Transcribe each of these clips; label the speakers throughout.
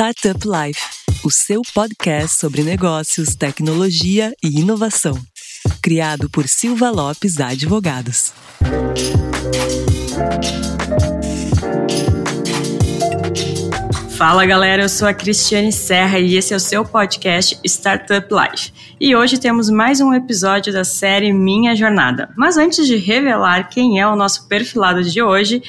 Speaker 1: Startup Life, o seu podcast sobre negócios, tecnologia e inovação. Criado por Silva Lopes Advogados.
Speaker 2: Fala galera, eu sou a Cristiane Serra e esse é o seu podcast Startup Life. E hoje temos mais um episódio da série Minha Jornada. Mas antes de revelar quem é o nosso perfilado de hoje,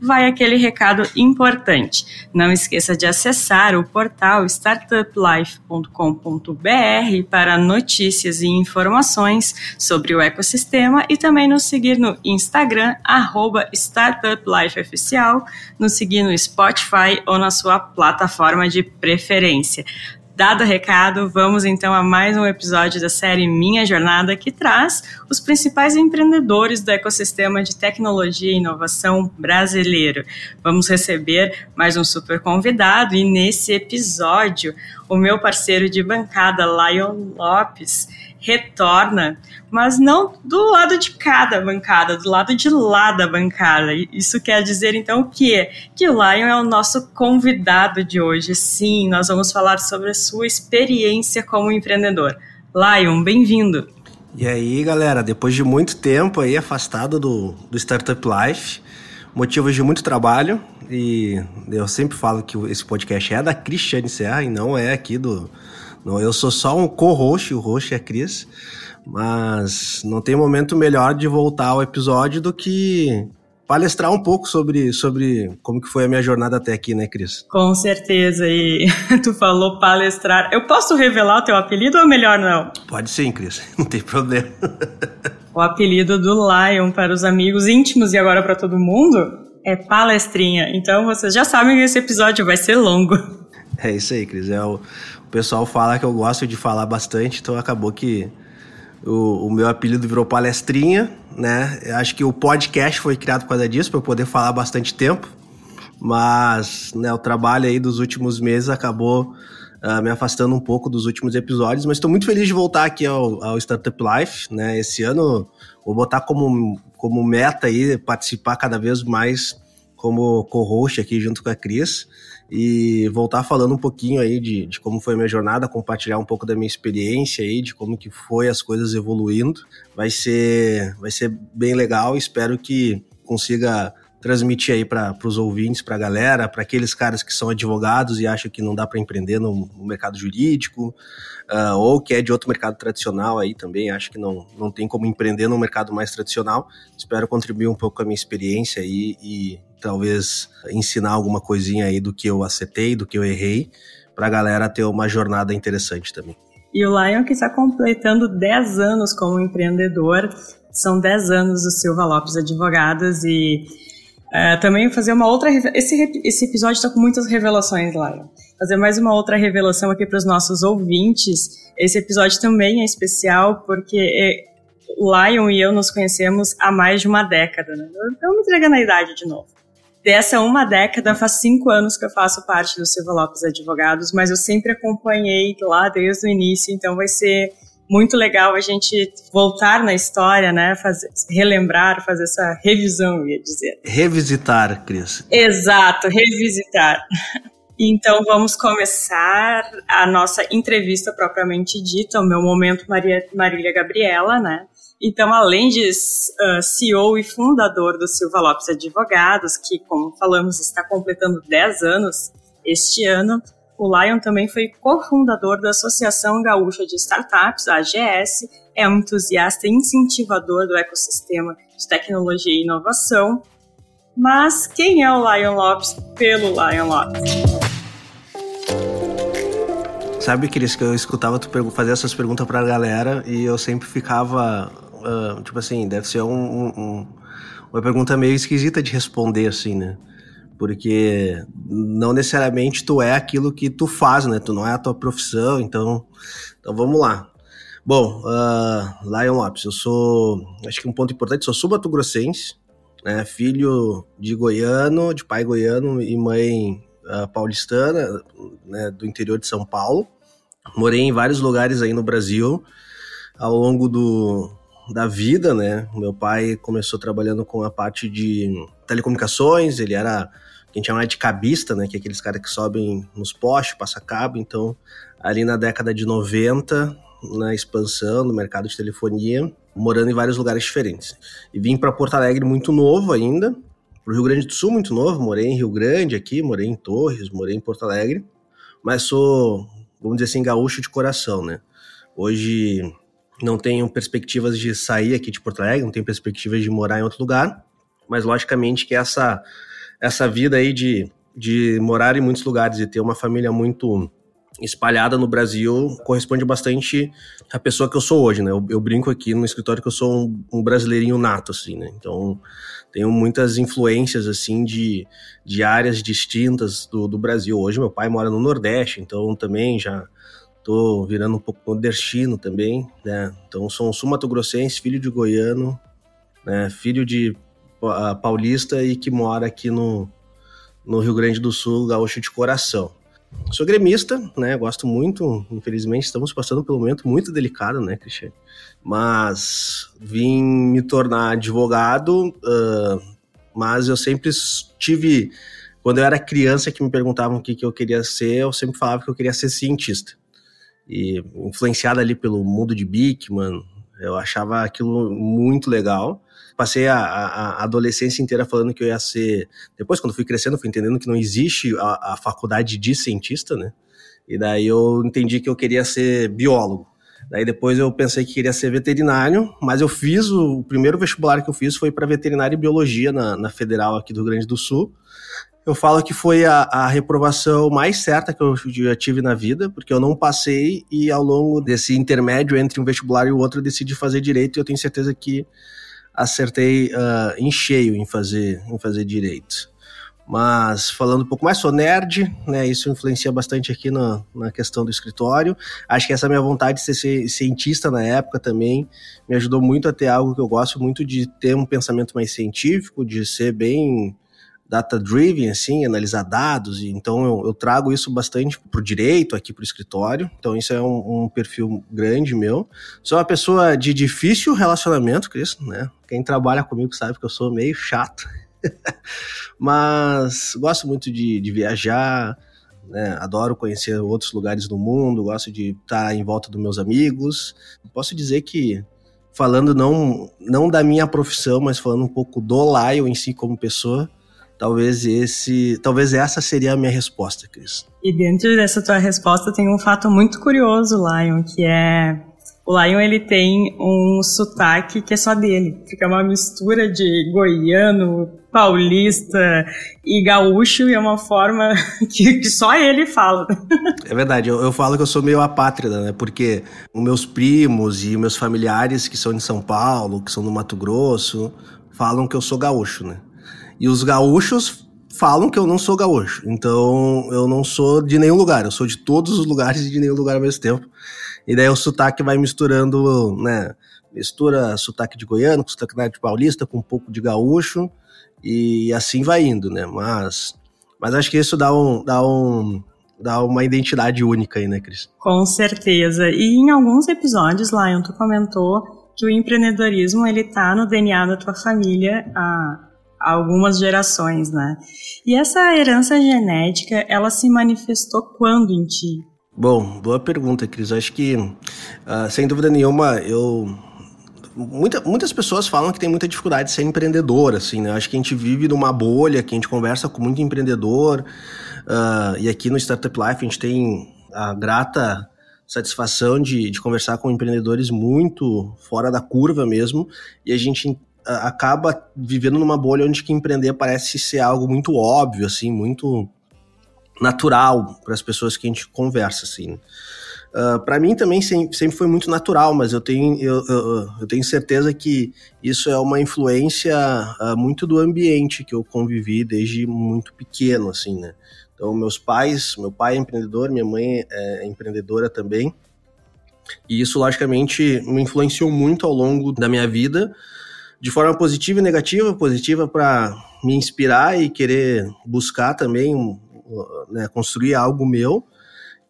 Speaker 2: vai aquele recado importante. Não esqueça de acessar o portal startuplife.com.br para notícias e informações sobre o ecossistema e também nos seguir no Instagram, arroba startuplifeoficial, nos seguir no Spotify ou na sua plataforma de preferência. Dado o recado, vamos então a mais um episódio da série Minha Jornada, que traz os principais empreendedores do ecossistema de tecnologia e inovação brasileiro. Vamos receber mais um super convidado e nesse episódio, o meu parceiro de bancada, Lion Lopes retorna, mas não do lado de cada bancada, do lado de lá da bancada. Isso quer dizer então o quê? Que o Lion é o nosso convidado de hoje. Sim, nós vamos falar sobre a sua experiência como empreendedor. Lion, bem-vindo.
Speaker 3: E aí, galera, depois de muito tempo aí afastado do, do Startup Life, motivos de muito trabalho, e eu sempre falo que esse podcast é da Cristiane Serra e não é aqui do, não, eu sou só um co-host, o host é Cris, mas não tem momento melhor de voltar ao episódio do que palestrar um pouco sobre, sobre como que foi a minha jornada até aqui, né, Cris?
Speaker 2: Com certeza, e tu falou palestrar. Eu posso revelar o teu apelido ou melhor não?
Speaker 3: Pode sim, Cris, não tem problema.
Speaker 2: o apelido do Lion para os amigos íntimos e agora para todo mundo é palestrinha. Então vocês já sabem que esse episódio vai ser longo.
Speaker 3: É isso aí, Cris. É o, o pessoal fala que eu gosto de falar bastante, então acabou que o, o meu apelido virou palestrinha, né? Eu acho que o podcast foi criado por causa disso, para eu poder falar bastante tempo. Mas né, o trabalho aí dos últimos meses acabou uh, me afastando um pouco dos últimos episódios, mas estou muito feliz de voltar aqui ao, ao, Startup Life, né? Esse ano vou botar como, como meta aí participar cada vez mais como co-host aqui junto com a Cris e voltar falando um pouquinho aí de, de como foi a minha jornada, compartilhar um pouco da minha experiência aí, de como que foi as coisas evoluindo. Vai ser, vai ser bem legal, espero que consiga transmitir aí para os ouvintes, para a galera, para aqueles caras que são advogados e acham que não dá para empreender no, no, mercado jurídico, uh, ou que é de outro mercado tradicional aí também, acho que não, não tem como empreender no mercado mais tradicional. Espero contribuir um pouco com a minha experiência aí e talvez ensinar alguma coisinha aí do que eu acertei, do que eu errei, para a galera ter uma jornada interessante também.
Speaker 2: E o Lion que está completando 10 anos como empreendedor, são 10 anos do Silva Lopes Advogados e Uh, também fazer uma outra. Esse, esse episódio está com muitas revelações, Lion. Fazer mais uma outra revelação aqui para os nossos ouvintes. Esse episódio também é especial porque é, Lion e eu nos conhecemos há mais de uma década. Né? Então, me entregando a idade de novo. Dessa uma década, faz cinco anos que eu faço parte do Silva Lopes Advogados, mas eu sempre acompanhei lá desde o início, então vai ser muito legal a gente voltar na história, né? Fazer, relembrar, fazer essa revisão, ia dizer.
Speaker 3: Revisitar, Cris.
Speaker 2: Exato, revisitar. Então vamos começar a nossa entrevista propriamente dita, o meu momento Maria, Marília Gabriela, né? Então, além de uh, CEO e fundador do Silva Lopes Advogados, que, como falamos, está completando 10 anos este ano, o Lion também foi cofundador da Associação Gaúcha de Startups, a AGS, é um entusiasta e incentivador do ecossistema de tecnologia e inovação. Mas quem é o Lion Lopes pelo Lion Lopes?
Speaker 3: Sabe, Cris, que eu escutava tu fazer essas perguntas pra galera e eu sempre ficava, uh, tipo assim, deve ser um, um, uma pergunta meio esquisita de responder, assim, né? Porque não necessariamente tu é aquilo que tu faz, né? Tu não é a tua profissão, então, então vamos lá. Bom, uh, Lion Lopes, eu sou, acho que um ponto importante, sou subato-grossense, né? filho de goiano, de pai goiano e mãe uh, paulistana, né? do interior de São Paulo. Morei em vários lugares aí no Brasil ao longo do, da vida, né? Meu pai começou trabalhando com a parte de telecomunicações, ele era a gente chama de cabista, né? Que é aqueles caras que sobem nos postes, passa cabo. Então, ali na década de 90, na expansão do mercado de telefonia, morando em vários lugares diferentes. E vim para Porto Alegre muito novo ainda, para o Rio Grande do Sul muito novo, morei em Rio Grande aqui, morei em Torres, morei em Porto Alegre, mas sou, vamos dizer assim, gaúcho de coração, né? Hoje não tenho perspectivas de sair aqui de Porto Alegre, não tenho perspectivas de morar em outro lugar, mas logicamente que essa, essa vida aí de, de morar em muitos lugares e ter uma família muito espalhada no Brasil corresponde bastante à pessoa que eu sou hoje, né? Eu, eu brinco aqui no escritório que eu sou um, um, brasileirinho nato, assim, né? Então, tenho muitas influências, assim, de, de áreas distintas do, do Brasil. Hoje, meu pai mora no Nordeste, então também já tô virando um pouco nordestino também, né? Então, sou um sul-mato-grossense, filho de goiano, né? Filho de paulista e que mora aqui no, no Rio Grande do Sul, gaúcho de coração. Sou gremista, né? Gosto muito. Infelizmente, estamos passando por um momento muito delicado, né, Cristiane? Mas vim me tornar advogado, uh, mas eu sempre tive. Quando eu era criança, que me perguntavam o que, que eu queria ser, eu sempre falava que eu queria ser cientista. E influenciado ali pelo mundo de Bickman, eu achava aquilo muito legal passei a, a, adolescência inteira falando que eu ia ser. Depois, quando fui crescendo, fui entendendo que não existe a, a faculdade de cientista, né? E daí eu entendi que eu queria ser biólogo. Daí depois eu pensei que queria ser veterinário, mas eu fiz o, o primeiro vestibular que eu fiz foi para veterinária e biologia na, na Federal aqui do Rio Grande do Sul. Eu falo que foi a, a, reprovação mais certa que eu já tive na vida, porque eu não passei e ao longo desse intermédio entre um vestibular e o outro eu decidi fazer direito e eu tenho certeza que acertei uh, em cheio em fazer, em fazer direito. Mas falando um pouco mais, sou nerd, né? Isso influencia bastante aqui na, na questão do escritório. Acho que essa minha vontade de ser cientista na época também me ajudou muito a ter algo que eu gosto muito de ter um pensamento mais científico, de ser bem data-driven, assim, analisar dados, então eu, eu trago isso bastante para o direito, aqui para o escritório, então isso é um, um, perfil grande meu. Sou uma pessoa de difícil relacionamento, Cris, né? Quem trabalha comigo sabe que eu sou meio chato, mas gosto muito de, de viajar, né? adoro conhecer outros lugares do mundo, gosto de estar em volta dos meus amigos. Posso dizer que falando não, não da minha profissão, mas falando um pouco do Lion em si como pessoa, Talvez esse, talvez essa seria a minha resposta, Cris.
Speaker 2: E dentro dessa tua resposta tem um fato muito curioso, Lion, que é o Lion ele tem um sotaque que é só dele, fica uma mistura de goiano, paulista e gaúcho e é uma forma que, só ele fala.
Speaker 3: É verdade, eu, eu, falo que eu sou meio apátrida, né? Porque os meus primos e meus familiares que são de São Paulo, que são do Mato Grosso, falam que eu sou gaúcho, né? E os gaúchos falam que eu não sou gaúcho. Então eu não sou de nenhum lugar. Eu sou de todos os lugares e de nenhum lugar ao mesmo tempo. E daí o sotaque vai misturando, né? Mistura sotaque de goiano com sotaque de paulista, com um pouco de gaúcho. E assim vai indo, né? Mas, mas acho que isso dá um, dá um, dá uma identidade única aí, né, Cris?
Speaker 2: Com certeza. E em alguns episódios, Lion, tu comentou que o empreendedorismo ele tá no DNA da tua família há algumas gerações, né? E essa herança genética, ela se manifestou quando em ti?
Speaker 3: Bom, boa pergunta, Cris. Acho que, uh, sem dúvida nenhuma, eu Muita, muitas pessoas falam que tem muita dificuldade de ser empreendedor, assim, né? Acho que a gente vive numa bolha, que a gente conversa com muito empreendedor, uh, e aqui no Startup Life a gente tem a grata satisfação de, de conversar com empreendedores muito fora da curva mesmo, e a gente acaba vivendo numa bolha onde que empreender parece ser algo muito óbvio, assim, muito natural para as pessoas que a gente conversa, assim. Uh, ah, para mim também sempre, foi muito natural, mas eu tenho, eu, eu, eu, tenho certeza que isso é uma influência uh, muito do ambiente que eu convivi desde muito pequeno, assim, né? Então, meus pais, meu pai é empreendedor, minha mãe é empreendedora também, e isso, logicamente, me influenciou muito ao longo da minha vida, de forma positiva e negativa, positiva para me inspirar e querer buscar também né, construir algo meu,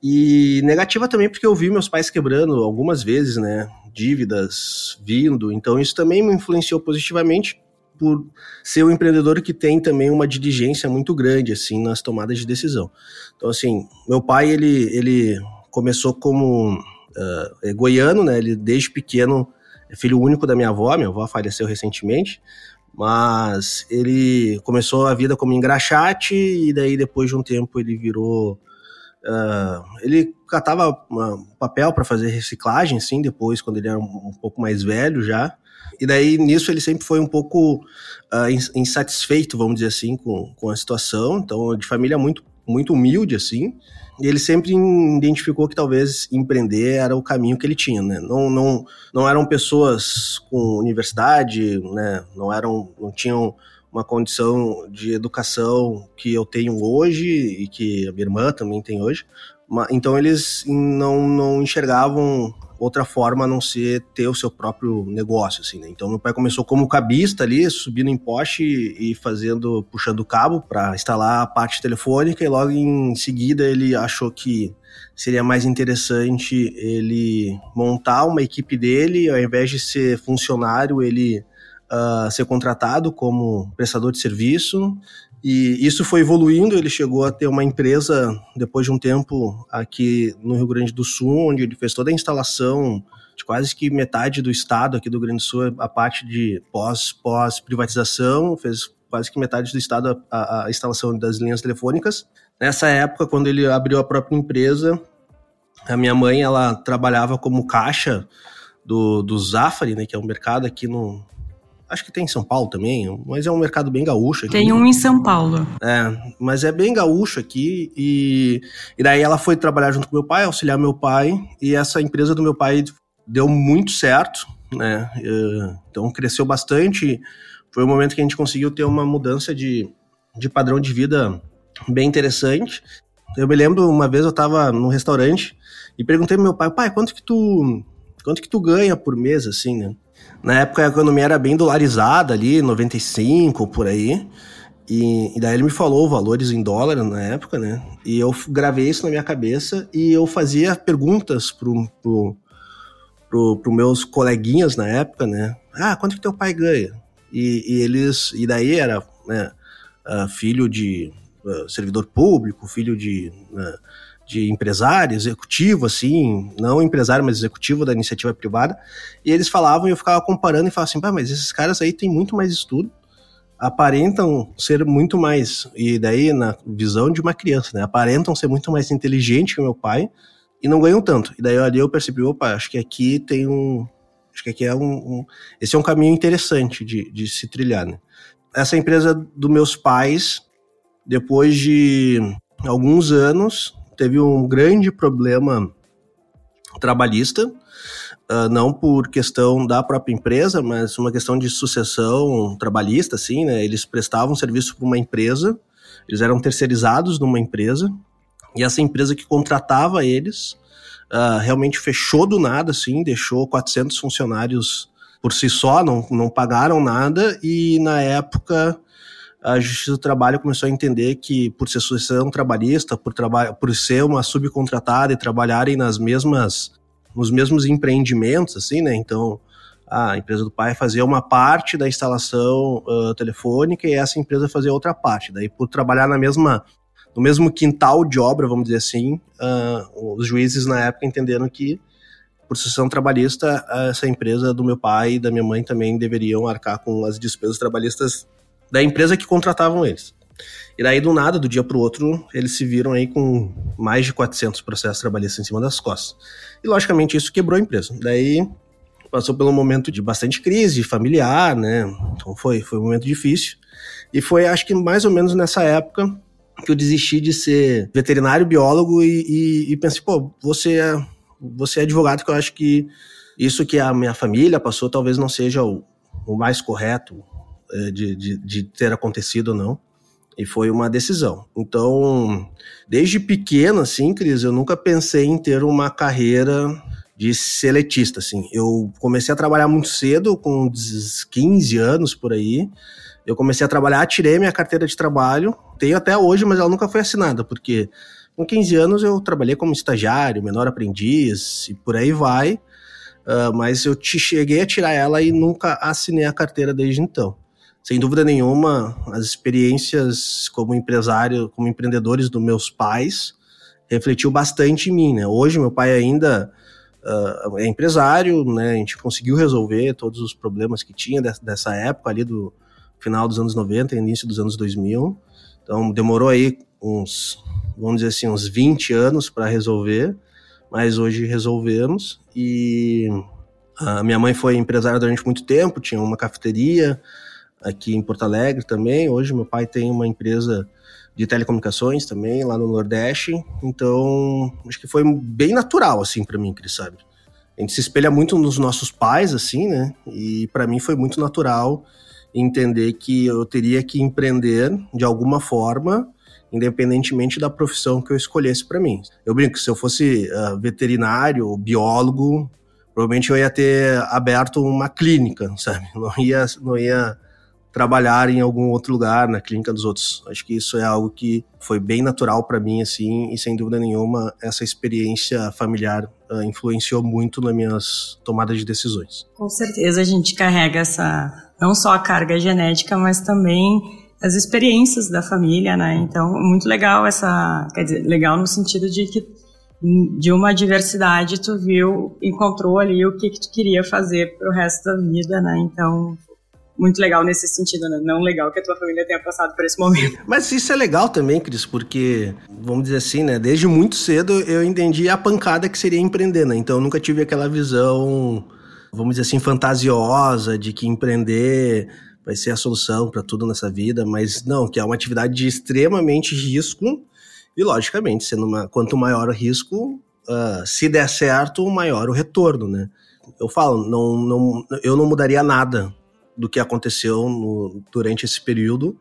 Speaker 3: e negativa também porque eu vi meus pais quebrando algumas vezes, né, dívidas vindo, então isso também me influenciou positivamente, por ser um empreendedor que tem também uma diligência muito grande, assim, nas tomadas de decisão. Então, assim, meu pai, ele, ele começou como uh, goiano, né? Ele, desde pequeno, filho único da minha avó, minha avó faleceu recentemente, mas ele começou a vida como engraxate e daí, depois de um tempo, ele virou Uh, ele catava uma, papel para fazer reciclagem, sim, depois, quando ele era um, um, pouco mais velho já. E daí, nisso, ele sempre foi um pouco uh, insatisfeito, vamos dizer assim, com, com a situação. Então, de família muito, muito humilde, assim. Ele sempre identificou que talvez empreender era o caminho que ele tinha, né? Não, não, não eram pessoas com universidade, né? Não eram, não tinham uma condição de educação que eu tenho hoje e que a minha irmã também tem hoje. Então eles não, não enxergavam outra forma a não ser ter o seu próprio negócio, assim, né? Então meu pai começou como cabista ali, subindo em poste e fazendo, puxando cabo para instalar a parte telefônica e logo em seguida ele achou que seria mais interessante ele montar uma equipe dele, ao invés de ser funcionário, ele uh, ser contratado como prestador de serviço. E isso foi evoluindo, ele chegou a ter uma empresa, depois de um tempo, aqui no Rio Grande do Sul, onde ele fez toda a instalação de quase que metade do estado aqui do Rio Grande do Sul, a parte de pós, pós-privatização, fez quase que metade do estado a, a, instalação das linhas telefônicas. Nessa época, quando ele abriu a própria empresa, a minha mãe, ela trabalhava como caixa do, do Zafari, né, que é um mercado aqui no, Acho que tem em São Paulo também, mas é um mercado bem gaúcho. Aqui.
Speaker 2: Tem um em São Paulo.
Speaker 3: É, mas é bem gaúcho aqui. E, e daí ela foi trabalhar junto com meu pai, auxiliar meu pai. E essa empresa do meu pai deu muito certo, né? Então cresceu bastante. Foi o um momento que a gente conseguiu ter uma mudança de, de padrão de vida bem interessante. Eu me lembro uma vez eu estava num restaurante e perguntei pro meu pai, pai, quanto que tu quanto que tu ganha por mês assim, né? Na época a economia era bem dolarizada ali, 95 por aí. E, e, daí ele me falou valores em dólar na época, né? E eu gravei isso na minha cabeça e eu fazia perguntas pro, pro, pro, pro meus coleguinhas na época, né? Ah, quanto que teu pai ganha? E, e eles. E daí era né, uh, filho de uh, servidor público, filho de. Uh, de empresário, executivo, assim, não empresário, mas executivo da iniciativa privada, e eles falavam e eu ficava comparando e falava assim, pá, mas esses caras aí têm muito mais estudo, aparentam ser muito mais, e daí na visão de uma criança, né, aparentam ser muito mais inteligente que o meu pai, e não ganham tanto. E daí ali eu percebi, opa, acho que aqui tem um, acho que aqui é um, um esse é um caminho interessante de, de se trilhar, né. Essa empresa dos meus pais, depois de alguns anos, teve um grande problema trabalhista, uh, não por questão da própria empresa, mas uma questão de sucessão trabalhista, assim, né? Eles prestavam serviço para uma empresa, eles eram terceirizados numa empresa, e essa empresa que contratava eles uh, realmente fechou do nada, assim, deixou 400 funcionários por si só, não, não pagaram nada, e na época a Justiça do Trabalho começou a entender que, por ser sucessão trabalhista, por, traba por ser uma subcontratada e trabalharem nas mesmas, nos mesmos empreendimentos, assim, né? Então, a empresa do pai fazia uma parte da instalação uh, telefônica e essa empresa fazia outra parte. Daí, por trabalhar na mesma, no mesmo quintal de obra, vamos dizer assim, uh, os juízes na época entenderam que, por sucessão trabalhista, essa empresa do meu pai e da minha mãe também deveriam arcar com as despesas trabalhistas da empresa que contratavam eles. E daí, do nada, do dia para o outro, eles se viram aí com mais de 400 processos trabalhistas em cima das costas. E, logicamente, isso quebrou a empresa. Daí, passou pelo momento de bastante crise familiar, né? Então, foi, foi um momento difícil. E foi, acho que mais ou menos nessa época que eu desisti de ser veterinário, biólogo e, e, e pensei, pô, você é, você é advogado que eu acho que isso que a minha família passou talvez não seja o, o mais correto, de, de, de ter acontecido ou não. E foi uma decisão. Então, desde pequeno, assim, Cris, eu nunca pensei em ter uma carreira de seletista, assim. Eu comecei a trabalhar muito cedo, com 15 anos por aí. Eu comecei a trabalhar, tirei minha carteira de trabalho, tenho até hoje, mas ela nunca foi assinada, porque com 15 anos eu trabalhei como estagiário, menor aprendiz e por aí vai. Uh, mas eu te cheguei a tirar ela e nunca assinei a carteira desde então. Sem dúvida nenhuma, as experiências como empresário, como empreendedores dos meus pais, refletiu bastante em mim, né? Hoje meu pai ainda uh, é empresário, né? A gente conseguiu resolver todos os problemas que tinha dessa época ali do final dos anos 90, início dos anos 2000. Então demorou aí uns, vamos dizer assim, uns 20 anos para resolver, mas hoje resolvemos e a minha mãe foi empresária durante muito tempo, tinha uma cafeteria, aqui em Porto Alegre também. Hoje meu pai tem uma empresa de telecomunicações também lá no Nordeste. Então, acho que foi bem natural assim para mim, Cris, sabe? A gente se espelha muito nos nossos pais assim, né? E para mim foi muito natural entender que eu teria que empreender de alguma forma, independentemente da profissão que eu escolhesse para mim. Eu brinco se eu fosse uh, veterinário, biólogo, provavelmente eu ia ter aberto uma clínica, sabe? Não ia, não ia trabalhar em algum outro lugar na clínica dos outros. Acho que isso é algo que foi bem natural para mim assim e sem dúvida nenhuma essa experiência familiar uh, influenciou muito nas minhas tomadas de decisões.
Speaker 2: Com certeza a gente carrega essa não só a carga genética, mas também as experiências da família, né? Então, muito legal essa, quer dizer, legal no sentido de que de uma diversidade tu viu, encontrou ali o que que tu queria fazer para o resto da vida, né? Então, muito legal nesse sentido, né? Não legal que a tua família tenha passado por esse momento.
Speaker 3: Mas isso é legal também, Cris, porque, vamos dizer assim, né? Desde muito cedo eu entendi a pancada que seria empreender, né? Então eu nunca tive aquela visão, vamos dizer assim, fantasiosa de que empreender vai ser a solução para tudo nessa vida, mas não, que é uma atividade de extremamente risco e, logicamente, sendo uma, quanto maior o risco, uh, se der certo, maior o retorno, né? Eu falo, não, não, eu não mudaria nada do que aconteceu no, durante esse período,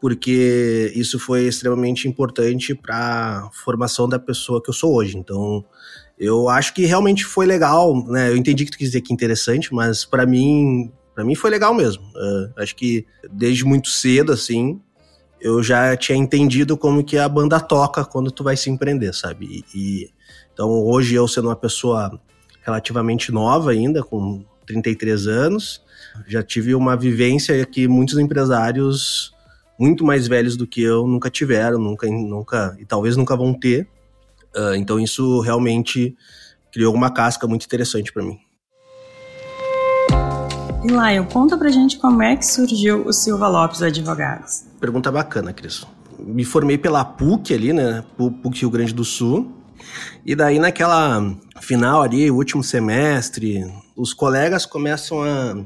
Speaker 3: porque isso foi extremamente importante para a formação da pessoa que eu sou hoje. Então, eu acho que realmente foi legal, né? Eu entendi que tu quis dizer que interessante, mas para mim, para mim foi legal mesmo. Uh, acho que desde muito cedo, assim, eu já tinha entendido como que a banda toca quando tu vai se empreender, sabe? E, e então hoje eu sendo uma pessoa relativamente nova ainda, com 33 anos, já tive uma vivência que muitos empresários muito mais velhos do que eu nunca tiveram, nunca, nunca e talvez nunca vão ter. Uh, então isso realmente criou uma casca muito interessante para mim.
Speaker 2: E conta pra gente como é que surgiu o Silva Lopes Advogados.
Speaker 3: Pergunta bacana, Cris. Me formei pela PUC ali, né? PUC Rio Grande do Sul. E daí naquela final ali, último semestre, os colegas começam a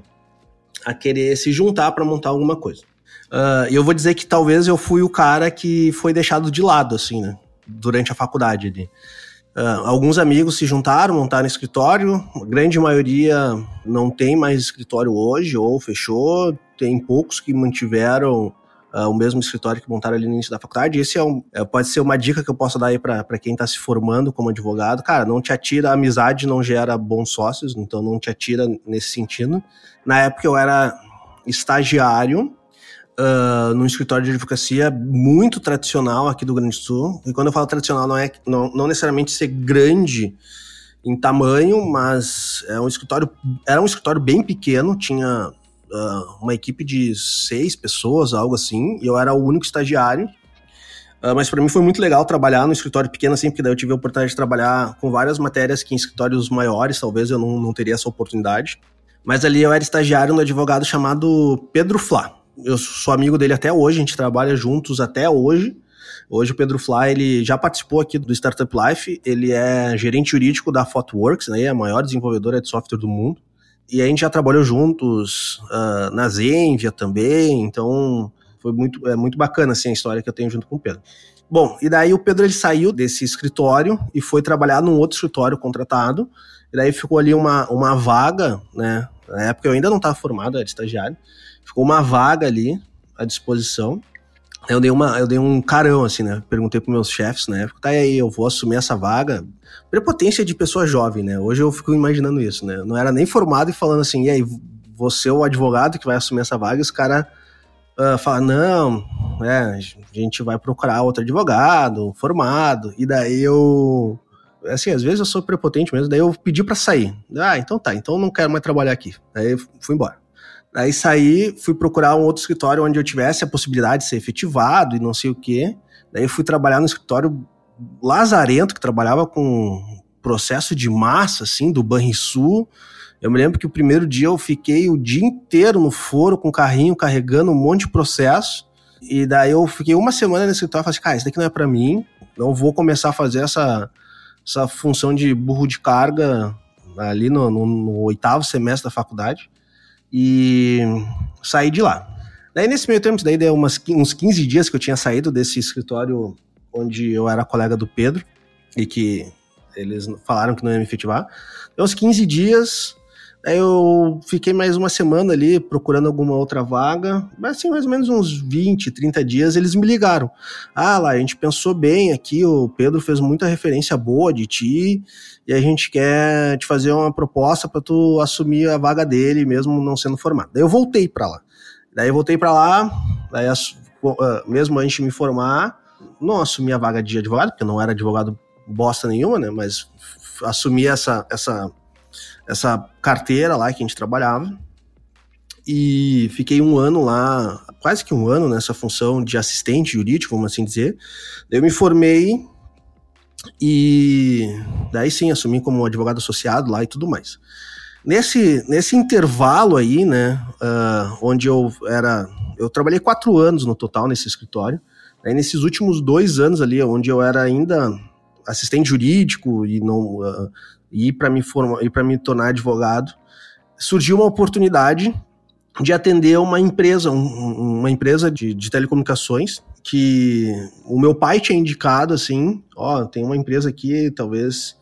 Speaker 3: a querer se juntar para montar alguma coisa. Uh, e eu vou dizer que talvez eu fui o cara que foi deixado de lado, assim, né? Durante a faculdade ali. Uh, alguns amigos se juntaram, montaram escritório, a grande maioria não tem mais escritório hoje, ou fechou, tem poucos que mantiveram uh, o mesmo escritório que montaram ali no início da faculdade. Esse é um, é, pode ser uma dica que eu posso dar aí para quem está se formando como advogado. Cara, não te atira, a amizade não gera bons sócios, então não te atira nesse sentido. Na época eu era estagiário uh, num escritório de advocacia muito tradicional aqui do Grande Sul. E quando eu falo tradicional, não é não, não necessariamente ser grande em tamanho, mas é um escritório era um escritório bem pequeno, tinha uh, uma equipe de seis pessoas, algo assim, e eu era o único estagiário. Uh, mas para mim foi muito legal trabalhar no escritório pequeno, assim, porque daí eu tive a oportunidade de trabalhar com várias matérias que em escritórios maiores talvez eu não, não teria essa oportunidade. Mas ali eu era estagiário no advogado chamado Pedro Flá. Eu sou amigo dele até hoje, a gente trabalha juntos até hoje. Hoje o Pedro Flá, ele já participou aqui do Startup Life, ele é gerente jurídico da Fotworks, né, é a maior desenvolvedora de software do mundo. E a gente já trabalhou juntos uh, na Zenvia também, então foi muito, é muito bacana assim, a história que eu tenho junto com o Pedro. Bom, e daí o Pedro ele saiu desse escritório e foi trabalhar num outro escritório contratado, e daí ficou ali uma, uma vaga, né, na época eu ainda não estava formado, era estagiário. Ficou uma vaga ali à disposição. Eu dei, uma, eu dei um carão, assim, né? Perguntei para meus chefes na época, tá aí, eu vou assumir essa vaga. Prepotência de pessoa jovem, né? Hoje eu fico imaginando isso, né? Eu não era nem formado e falando assim, e aí, você é o advogado que vai assumir essa vaga, os caras uh, não, é, a gente vai procurar outro advogado, formado. E daí eu assim, às vezes eu sou prepotente mesmo, daí eu pedi para sair. Ah, então tá, então não quero mais trabalhar aqui. Daí fui embora. Daí saí, fui procurar um outro escritório onde eu tivesse a possibilidade de ser efetivado e não sei o quê. Daí fui trabalhar no escritório lazarento, que trabalhava com processo de massa, assim, do Banrisul. Eu me lembro que o primeiro dia eu fiquei o dia inteiro no foro com o carrinho carregando um monte de processo. E daí eu fiquei uma semana nesse escritório e falei assim, cara, isso daqui não é para mim. Não vou começar a fazer essa, essa função de burro de carga ali no, no, no oitavo semestre da faculdade. E saí de lá. Daí, nesse meio tempo, daí deu umas, uns 15 dias que eu tinha saído desse escritório onde eu era colega do Pedro e que eles falaram que não ia me efetivar. Deu uns 15 dias, Aí eu fiquei mais uma semana ali procurando alguma outra vaga, mas assim, mais ou menos uns 20, 30 dias, eles me ligaram. Ah, lá, a gente pensou bem aqui, o Pedro fez muita referência boa de ti, e a gente quer te fazer uma proposta para tu assumir a vaga dele, mesmo não sendo formado. Daí eu voltei para lá. Daí eu voltei para lá, daí, ah, mesmo antes de me formar, não assumi a vaga de advogado, porque eu não era advogado bosta nenhuma, né? Mas assumi essa, essa, essa carteira lá que a gente trabalhava. E fiquei um ano lá, quase que um ano nessa função de assistente jurídico, vamos assim dizer. Eu me formei e daí sim assumi como advogado associado lá e tudo mais. Nesse, nesse intervalo aí, né, uh, onde eu era. Eu trabalhei quatro anos no total nesse escritório. Aí nesses últimos dois anos ali, onde eu era ainda assistente jurídico e não uh, ir para me formar, ir para me tornar advogado, surgiu uma oportunidade de atender uma empresa, um, uma empresa de, de, telecomunicações que o meu pai tinha indicado assim, ó, tem uma empresa aqui, talvez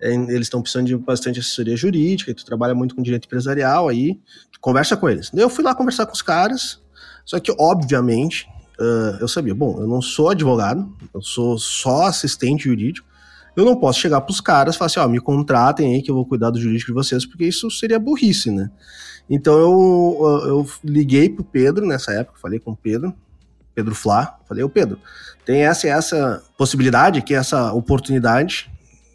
Speaker 3: é, eles estão precisando de bastante assessoria jurídica, e tu trabalha muito com direito empresarial, aí conversa com eles. Eu fui lá conversar com os caras, só que obviamente uh, eu sabia, bom, eu não sou advogado, eu sou só assistente jurídico, eu não posso chegar pros caras e falar assim, ó, me contratem aí que eu vou cuidar do jurídico de vocês, porque isso seria burrice, né? Então eu, eu liguei pro Pedro nessa época, falei com o Pedro, Pedro Flá, falei, ô Pedro, tem essa essa possibilidade aqui, essa oportunidade,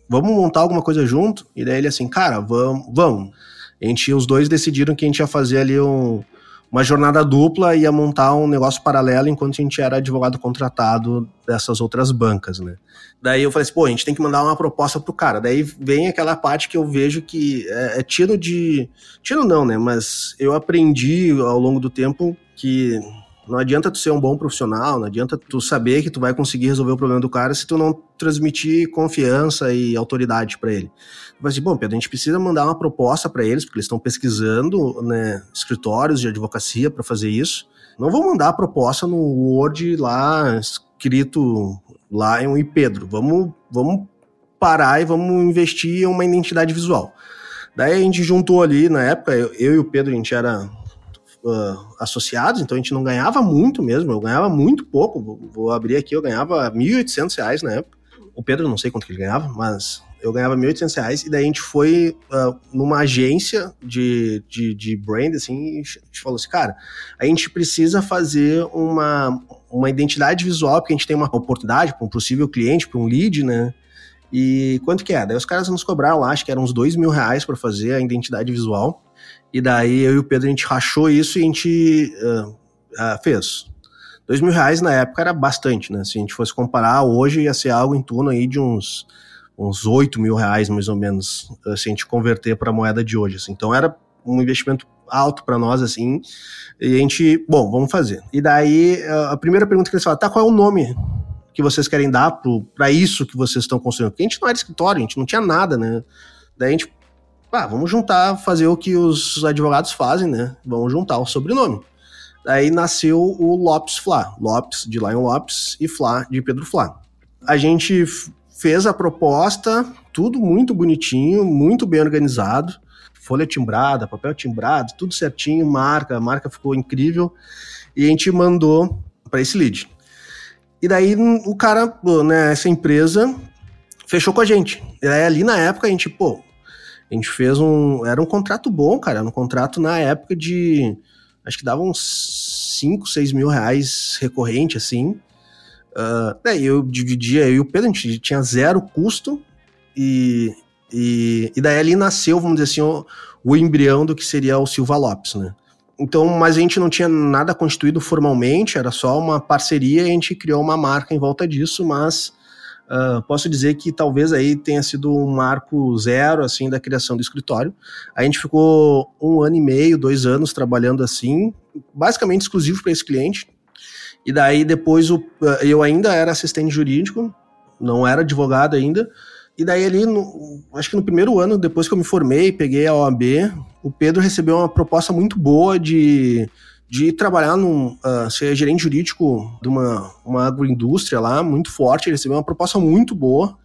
Speaker 3: vamos montar alguma coisa junto? E daí ele assim, cara, vamos, vamos. A gente, os dois decidiram que a gente ia fazer ali um, uma jornada dupla e ia montar um negócio paralelo enquanto a gente era advogado contratado dessas outras bancas, né? Daí eu falei assim, pô, a gente tem que mandar uma proposta pro cara. Daí vem aquela parte que eu vejo que é, é tiro de. Tiro não, né? Mas eu aprendi ao longo do tempo que não adianta tu ser um bom profissional, não adianta tu saber que tu vai conseguir resolver o problema do cara se tu não transmitir confiança e autoridade para ele. Vai assim, bom, Pedro, a gente precisa mandar uma proposta para eles, porque eles estão pesquisando, né, escritórios de advocacia para fazer isso. Não vou mandar a proposta no Word lá escrito lá em um Pedro. Vamos, vamos parar e vamos investir em uma identidade visual. Daí a gente juntou ali, na época, eu, eu e o Pedro, a gente era uh, associados, então a gente não ganhava muito mesmo, eu ganhava muito pouco, vou, vou abrir aqui, eu ganhava R$ 1.800 na época. O Pedro, não sei quanto que ele ganhava, mas eu ganhava R$ 1.800 e daí a gente foi uh, numa agência de, de, de brand, assim, e a gente falou assim, cara, a gente precisa fazer uma, uma identidade visual, porque a gente tem uma oportunidade para um possível cliente, para um lead, né? E quanto que é? Daí os caras nos cobraram lá, acho que eram uns dois mil reais para fazer a identidade visual. E daí eu e o Pedro a gente rachou isso e a gente uh, uh, fez. Dois mil reais na época era bastante, né? Se a gente fosse comparar, hoje ia ser algo em torno aí de uns uns 8 mil reais, mais ou menos, se a gente converter para moeda de hoje. Assim. Então era um investimento alto para nós, assim, e a gente, bom, vamos fazer. E daí, a primeira pergunta que eles falam, tá, qual é o nome que vocês querem dar para isso que vocês estão construindo? Porque a gente não era escritório, a gente não tinha nada, né? Daí a gente, ah, vamos juntar, fazer o que os advogados fazem, né? Vamos juntar o sobrenome. Daí nasceu o Lopes Flá, Lopes de Lion Lopes e Flá de Pedro Flá. A gente fez a proposta, tudo muito bonitinho, muito bem organizado, folha timbrada, papel timbrado, tudo certinho, marca, a marca ficou incrível, e a gente mandou para esse lead. E daí o cara, né, essa empresa fechou com a gente. E daí ali na época a gente, pô, a gente fez um, era um contrato bom, cara, era um contrato na época de, acho que dava uns 5, 6 mil reais recorrente, assim, Uh, daí eu dividia, eu e o Pedro, a gente tinha zero custo e, e, e daí ali nasceu, vamos dizer assim, o, o embrião do que seria o Silva Lopes, né? então, mas a gente não tinha nada constituído formalmente, era só uma parceria e a gente criou uma marca em volta disso, mas uh, posso dizer que talvez aí tenha sido um marco zero, assim, da criação do escritório. A gente ficou um ano e meio, dois anos trabalhando assim, basicamente exclusivo para esse cliente, e daí depois o, eu ainda era assistente jurídico, não era advogado ainda, e daí ali, no, acho que no primeiro ano, depois que eu me formei, peguei a OAB, o Pedro recebeu uma proposta muito boa de, de trabalhar num, uh, ser gerente jurídico de uma, uma agroindústria lá, muito forte, ele recebeu uma proposta muito boa,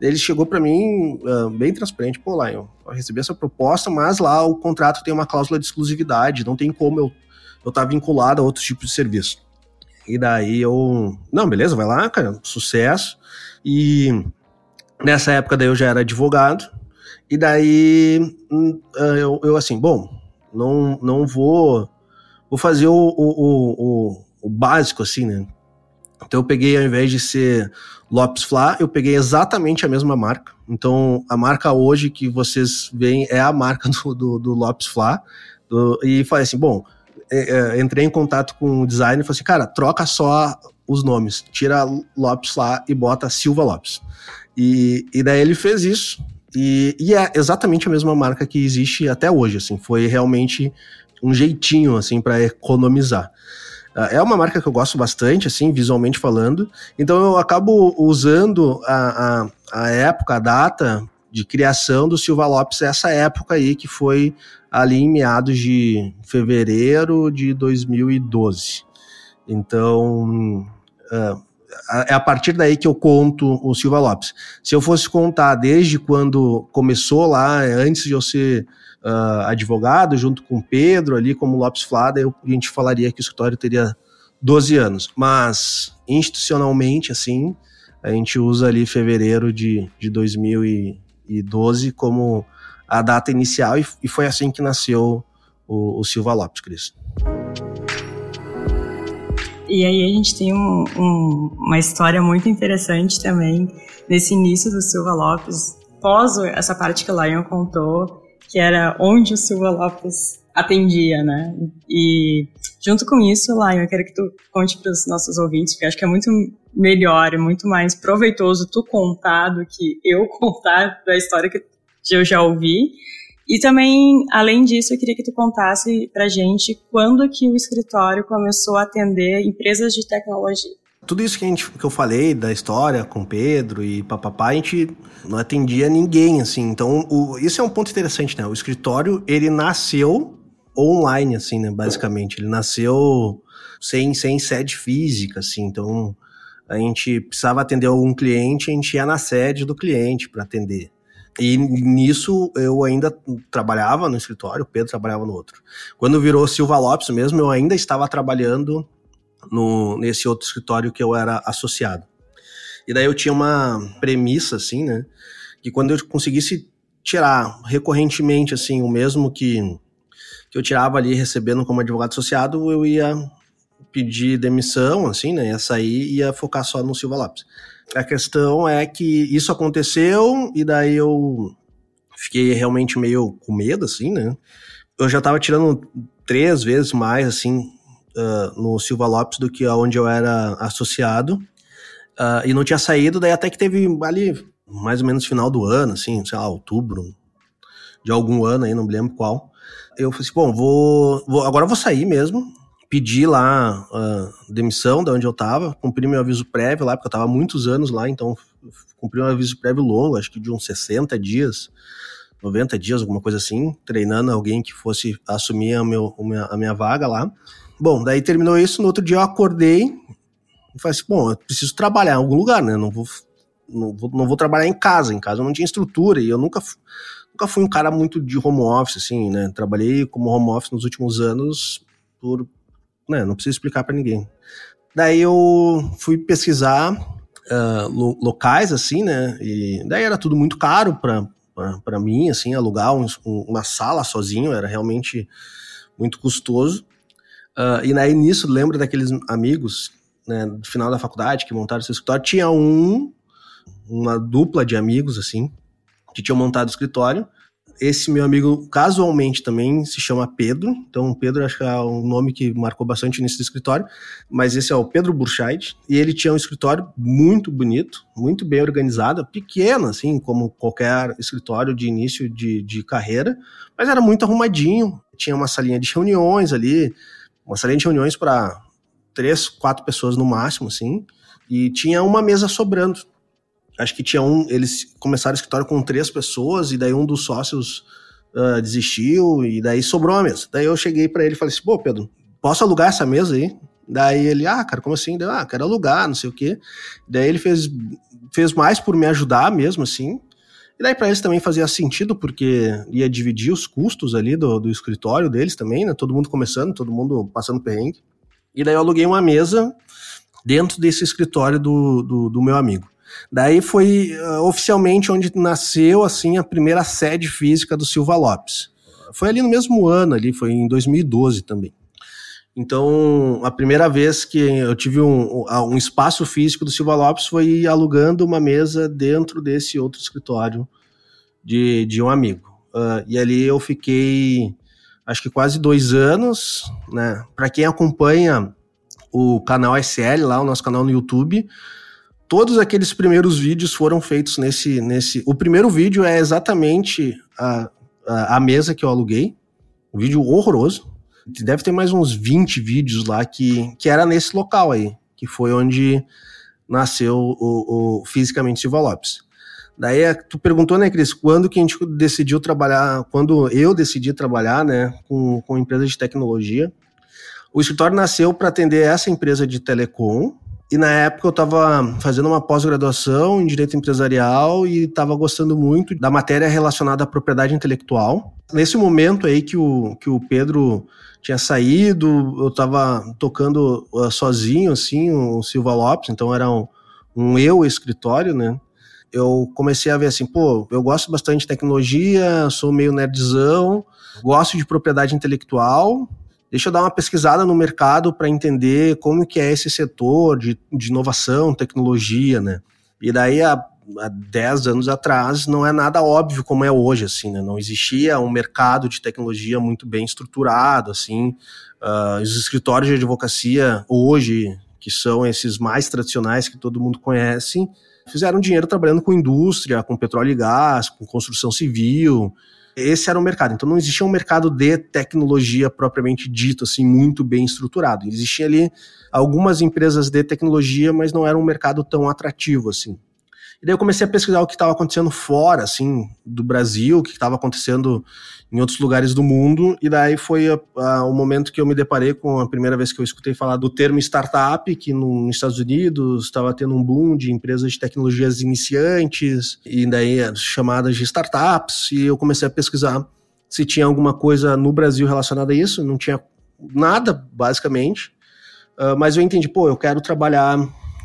Speaker 3: ele chegou para mim uh, bem transparente, pô, Lion, eu recebi essa proposta, mas lá o contrato tem uma cláusula de exclusividade, não tem como eu eu estar tá vinculado a outros tipos de serviço. E daí eu, não, beleza, vai lá, cara, sucesso. E Nessa época daí eu já era advogado, e daí hum, ah, eu, eu assim, bom, não, não vou, vou fazer o, o, o, o básico assim, né? Então eu peguei, ao invés de ser Lopes Fla, eu peguei exatamente a mesma marca. Então a marca hoje que vocês veem é a marca do, do, do Lopes Fla. Do, e falei assim, bom, é, é, entrei em contato com o designer e falei assim, cara, troca só os nomes, tira Lopes Fla e bota Silva Lopes. E, e daí ele fez isso. E, e, é exatamente a mesma marca que existe até hoje, assim. Foi realmente um jeitinho, assim, para economizar. Ah, é uma marca que eu gosto bastante, assim, visualmente falando. Então eu acabo usando a, a, a época, a data de criação do Silva Lopes, essa época aí que foi ali em meados de fevereiro de 2012. Então, uh, é a partir daí que eu conto o Silva Lopes. Se eu fosse contar desde quando começou lá, antes de eu ser uh, advogado, junto com o Pedro ali como Lopes Flada, eu, a gente falaria que o escritório teria 12 anos. Mas, institucionalmente, assim, a gente usa ali fevereiro de, de 2012 como a data inicial e, e foi assim que nasceu o, o Silva Lopes, Cris.
Speaker 2: E aí a gente tem um, um, uma história muito interessante também nesse início do Silva Lopes, pós essa parte que o Lion contou, que era onde o Silva Lopes atendia, né? E junto com isso, Lion, eu quero que tu conte para os nossos ouvintes, porque acho que é muito melhor e muito mais proveitoso tu contar do que eu contar da história que eu já ouvi. E também, além disso, eu queria que tu contasse pra gente quando que o escritório começou a atender empresas de tecnologia.
Speaker 3: Tudo isso que, a gente, que eu falei da história com Pedro e papapá, a gente não atendia ninguém, assim. Então, o, isso é um ponto interessante, né? O escritório, ele nasceu online, assim, né? Basicamente. Ele nasceu sem, sem sede física, assim. Então, a gente precisava atender algum cliente, a gente ia na sede do cliente para atender. E nisso eu ainda trabalhava no escritório, o Pedro trabalhava no outro. Quando virou Silva Lopes mesmo, eu ainda estava trabalhando no, nesse outro escritório que eu era associado. E daí eu tinha uma premissa, assim, né? Que quando eu conseguisse tirar recorrentemente, assim, o mesmo que, que eu tirava ali recebendo como advogado associado, eu ia pedir demissão, assim, né? Ia sair e ia focar só no Silva Lopes. A questão é que isso aconteceu e daí eu fiquei realmente meio com medo, assim, né? Eu já tava tirando três vezes mais, assim, uh, no Silva Lopes do que onde eu era associado. Uh, e não tinha saído, daí até que teve ali, mais ou menos final do ano, assim, sei lá, outubro de algum ano aí, não me lembro qual. Eu falei assim, bom, vou, vou agora eu vou sair mesmo, pedi lá a demissão da de onde eu estava, cumpri meu aviso prévio lá, porque eu estava muitos anos lá, então cumpri um aviso prévio longo, acho que de uns 60 dias, 90 dias, alguma coisa assim, treinando alguém que fosse assumir a, meu, a, minha, a minha vaga lá. Bom, daí terminou isso, no outro dia eu acordei e falei assim, bom, eu preciso trabalhar em algum lugar, né, não vou, não vou, não vou trabalhar em casa, em casa eu não tinha estrutura e eu nunca nunca fui um cara muito de home office, assim, né? Trabalhei como home office nos últimos anos por né, não preciso explicar para ninguém. Daí eu fui pesquisar uh, lo locais, assim, né, e daí era tudo muito caro para mim, assim, alugar um, uma sala sozinho era realmente muito custoso. Uh, e daí nisso, lembra daqueles amigos, né, do final da faculdade que montaram seu escritório, tinha um, uma dupla de amigos, assim, que tinham montado o escritório, esse meu amigo casualmente também se chama Pedro, então Pedro acho que é um nome que marcou bastante nesse escritório, mas esse é o Pedro Burscheid, e ele tinha um escritório muito bonito, muito bem organizado, pequeno assim, como qualquer escritório de início de, de carreira, mas era muito arrumadinho, tinha uma salinha de reuniões ali, uma salinha de reuniões para três, quatro pessoas no máximo, assim, e tinha uma mesa sobrando acho que tinha um. Eles começaram o escritório com três pessoas, e daí um dos sócios uh, desistiu, e daí sobrou uma mesa. Daí eu cheguei para ele e falei assim: pô, Pedro, posso alugar essa mesa aí? Daí ele, ah, cara, como assim? Ah, quero alugar, não sei o quê. Daí ele fez, fez mais por me ajudar mesmo, assim. E daí para eles também fazia sentido, porque ia dividir os custos ali do, do escritório deles também, né? Todo mundo começando, todo mundo passando perrengue. E daí eu aluguei uma mesa dentro desse escritório do, do, do meu amigo. Daí foi uh, oficialmente onde nasceu assim a primeira sede física do Silva Lopes. Foi ali no mesmo ano, ali foi em 2012 também. Então, a primeira vez que eu tive um, um espaço físico do Silva Lopes foi alugando uma mesa dentro desse outro escritório de, de um amigo. Uh, e ali eu fiquei, acho que quase dois anos, né? Para quem acompanha o canal SL lá, o nosso canal no YouTube, todos aqueles primeiros vídeos foram feitos nesse. nesse o primeiro vídeo é exatamente a, a, a mesa que eu aluguei. Um vídeo horroroso. Deve ter mais uns 20 vídeos lá que, que era nesse local aí, que foi onde nasceu o, o fisicamente Silva Lopes. Daí é, tu perguntou, né, Cris, quando que a gente decidiu trabalhar, quando eu decidi trabalhar, né, com, com empresa de tecnologia. O escritório nasceu para atender essa empresa de telecom, e na época eu estava fazendo uma pós-graduação em direito empresarial e estava gostando muito da matéria relacionada à propriedade intelectual. Nesse momento aí que o, que o Pedro tinha saído, eu estava tocando uh, sozinho, assim, o Silva Lopes, então era um, um eu escritório, né? Eu comecei a ver assim, pô, eu gosto bastante de tecnologia, sou meio nerdzão, gosto de propriedade intelectual, deixa eu dar uma pesquisada no mercado para entender como que é esse setor de, de inovação, tecnologia, né? E daí, há, há 10 anos atrás, não é nada óbvio como é hoje, assim, né? Não existia um mercado de tecnologia muito bem estruturado, assim. Uh, os escritórios de advocacia hoje, que são esses mais tradicionais que todo mundo conhece, fizeram dinheiro trabalhando com indústria, com petróleo e gás, com construção civil, esse era o mercado. Então não existia um mercado de tecnologia propriamente dito, assim, muito bem estruturado. Existia ali algumas empresas de tecnologia, mas não era um mercado tão atrativo assim. E daí eu comecei a pesquisar o que estava acontecendo fora, assim, do Brasil, o que estava acontecendo em outros lugares do mundo, e daí foi o momento que eu me deparei com a primeira vez que eu escutei falar do termo startup, que no, nos Estados Unidos estava tendo um boom de empresas de tecnologias iniciantes, e daí chamadas de startups, e eu comecei a pesquisar se tinha alguma coisa no Brasil relacionada a isso, não tinha nada, basicamente, uh, mas eu entendi, pô, eu quero trabalhar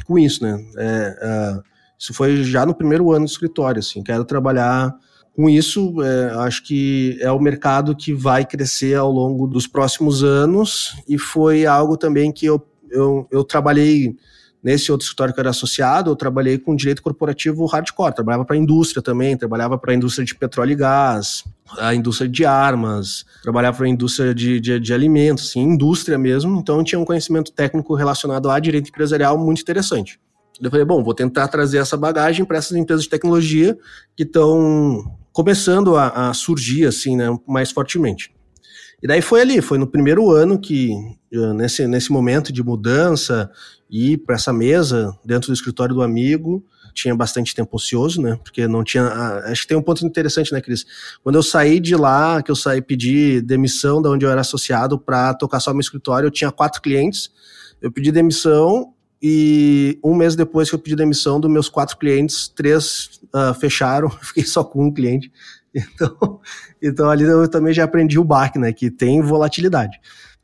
Speaker 3: com isso, né? É, uh, isso foi já no primeiro ano do escritório, assim, quero trabalhar com isso, é, acho que é o mercado que vai crescer ao longo dos próximos anos e foi algo também que eu, eu, eu trabalhei nesse outro escritório que eu era associado, eu trabalhei com direito corporativo hardcore, trabalhava para a indústria também, trabalhava para a indústria de petróleo e gás, a indústria de armas, trabalhava para a indústria de, de, de, alimentos, assim, indústria mesmo, então tinha um conhecimento técnico relacionado a direito empresarial muito interessante. Eu falei, bom, vou tentar trazer essa bagagem para essas empresas de tecnologia que estão começando a, a, surgir, assim, né, mais fortemente. E daí foi ali, foi no primeiro ano que, eh, nesse, nesse momento de mudança, ir para essa mesa dentro do escritório do amigo, tinha bastante tempo ocioso, né? Porque não tinha. Acho que tem um ponto interessante, né, Cris? Quando eu saí de lá, que eu saí pedir demissão da onde eu era associado para tocar só meu escritório, eu tinha quatro clientes. Eu pedi demissão e um mês depois que eu pedi demissão dos meus quatro clientes, três uh, fecharam, fiquei só com um cliente. Então, então ali eu também já aprendi o BAC, né? Que tem volatilidade.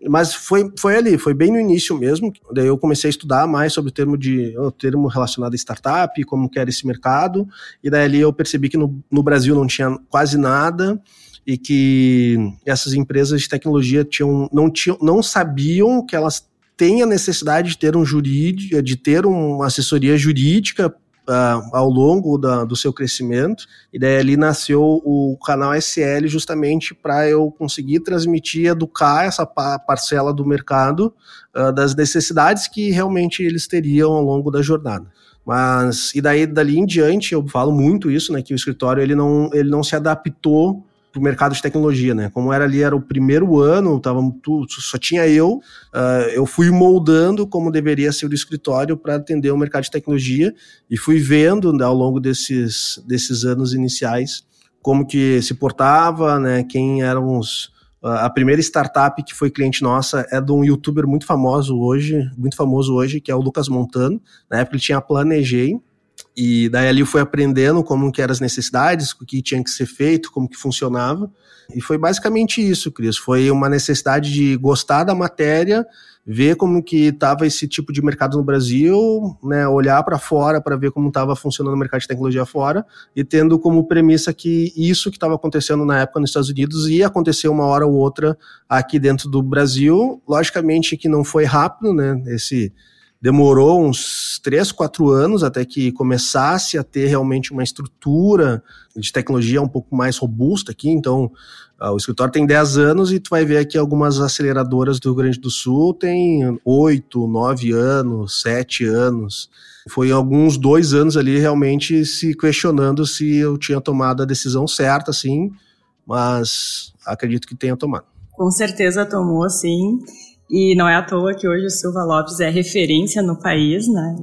Speaker 3: Mas foi, foi ali, foi bem no início mesmo. Daí eu comecei a estudar mais sobre o termo de o termo relacionado a startup, como que era esse mercado. E daí ali eu percebi que no, no Brasil não tinha quase nada e que essas empresas de tecnologia tinham, não, tinham, não sabiam que elas tem a necessidade de ter um jurídico, de ter uma assessoria jurídica uh, ao longo da, do seu crescimento, e daí ali nasceu o canal SL justamente para eu conseguir transmitir, educar essa parcela do mercado uh, das necessidades que realmente eles teriam ao longo da jornada. Mas, e daí, dali em diante, eu falo muito isso, né, que o escritório ele não, ele não se adaptou para o mercado de tecnologia, né? Como era ali, era o primeiro ano, tava, tu, só tinha eu, uh, eu fui moldando como deveria ser o escritório para atender o mercado de tecnologia e fui vendo né, ao longo desses, desses anos iniciais como que se portava, né? Quem eram os a primeira startup que foi cliente nossa é de um youtuber muito famoso hoje, muito famoso hoje, que é o Lucas Montano. Na época ele tinha Planejei, e daí ali foi aprendendo como que eram as necessidades, o que tinha que ser feito, como que funcionava. E foi basicamente isso, Cris. Foi uma necessidade de gostar da matéria, ver como que estava esse tipo de mercado no Brasil, né, olhar para fora para ver como estava funcionando o mercado de tecnologia fora e tendo como premissa que isso que estava acontecendo na época nos Estados Unidos ia acontecer uma hora ou outra aqui dentro do Brasil. Logicamente que não foi rápido, né? Esse demorou uns 3, 4 anos até que começasse a ter realmente uma estrutura de tecnologia um pouco mais robusta aqui. Então, uh, o escritório tem 10 anos e tu vai ver aqui algumas aceleradoras do Rio Grande do Sul tem 8, 9 anos, 7 anos. Foi alguns dois anos ali realmente se questionando se eu tinha tomado a decisão certa, assim, mas acredito que tenha tomado.
Speaker 2: Com certeza tomou, sim. E não é à toa que hoje o Silva Lopes é referência no país, né,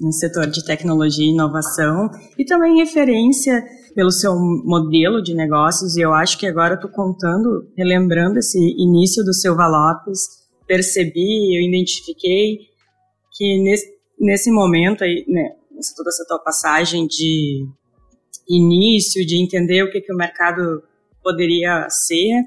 Speaker 2: no setor de tecnologia e inovação, e também referência pelo seu modelo de negócios. E eu acho que agora estou contando, relembrando esse início do Silva Lopes, percebi, eu identifiquei que nesse, nesse momento aí, né, toda essa tua passagem de início, de entender o que, que o mercado poderia ser,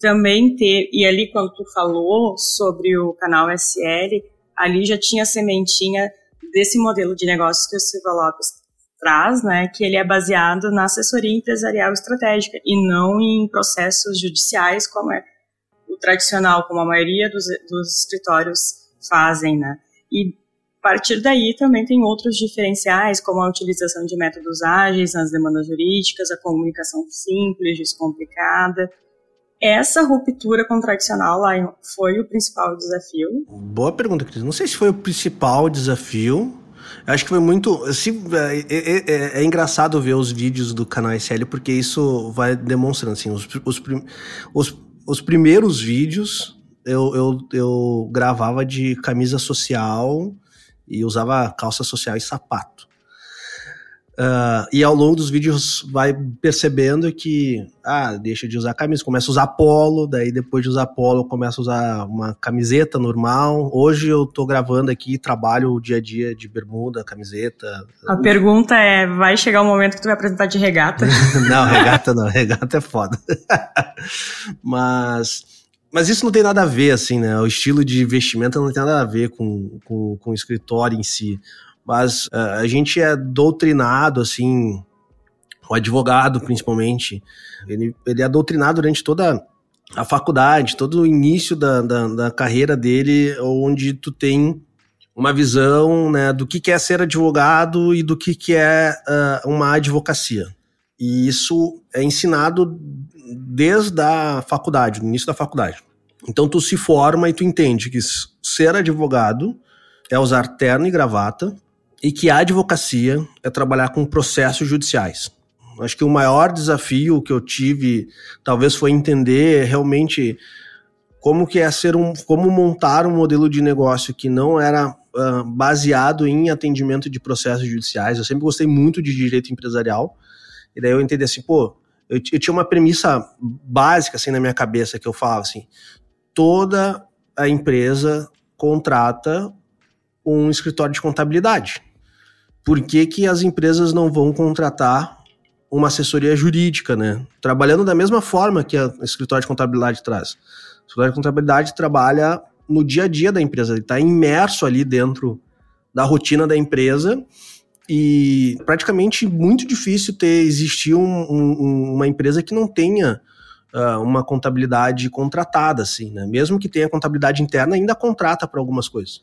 Speaker 2: também ter, e ali quando tu falou sobre o canal SL, ali já tinha a sementinha desse modelo de negócios que o Silva Lopes traz, né, que ele é baseado na assessoria empresarial estratégica e não em processos judiciais como é o tradicional, como a maioria dos, dos escritórios fazem, né. E a partir daí também tem outros diferenciais, como a utilização de métodos ágeis nas demandas jurídicas, a comunicação simples, descomplicada, essa ruptura com o tradicional lá foi o principal desafio?
Speaker 3: Boa pergunta, Cris. Não sei se foi o principal desafio. Acho que foi muito. Se, é, é, é, é, engraçado ver os vídeos do canal SL, porque isso vai demonstrando assim, os, os, os, os primeiros vídeos eu, eu, eu gravava de camisa social e usava calça social e sapato. Uh, e ao longo dos vídeos vai percebendo que, ah, deixa de usar camisa, começa a usar polo, daí depois de usar polo começa a usar uma camiseta normal. Hoje eu tô gravando aqui, trabalho o dia a dia de bermuda, camiseta.
Speaker 2: A pergunta é, vai chegar o um momento que tu vai apresentar de regata?
Speaker 3: não, regata não, regata é foda. Mas... Mas isso não tem nada a ver, assim, né? O estilo de vestimenta não tem nada a ver com, com, com o escritório em si mas uh, a gente é doutrinado, assim, o advogado principalmente, ele, ele é doutrinado durante toda a faculdade, todo o início da, da, da carreira dele, onde tu tem uma visão né, do que, que é ser advogado e do que, que é uh, uma advocacia. E isso é ensinado desde a faculdade, no início da faculdade. Então tu se forma e tu entende que ser advogado é usar terno e gravata, e que a advocacia é trabalhar com processos judiciais. Acho que o maior desafio que eu tive, talvez, foi entender realmente como que é ser um, como montar um modelo de negócio que não era uh, baseado em atendimento de processos judiciais. Eu sempre gostei muito de direito empresarial e daí eu entendi assim, pô, eu, eu tinha uma premissa básica assim na minha cabeça que eu falava assim, toda a empresa contrata um escritório de contabilidade por que, que as empresas não vão contratar uma assessoria jurídica, né? Trabalhando da mesma forma que a escritório de contabilidade traz. O escritório de contabilidade trabalha no dia a dia da empresa, ele está imerso ali dentro da rotina da empresa e praticamente muito difícil ter existir um, um, uma empresa que não tenha uh, uma contabilidade contratada, assim, né? Mesmo que tenha contabilidade interna, ainda contrata para algumas coisas.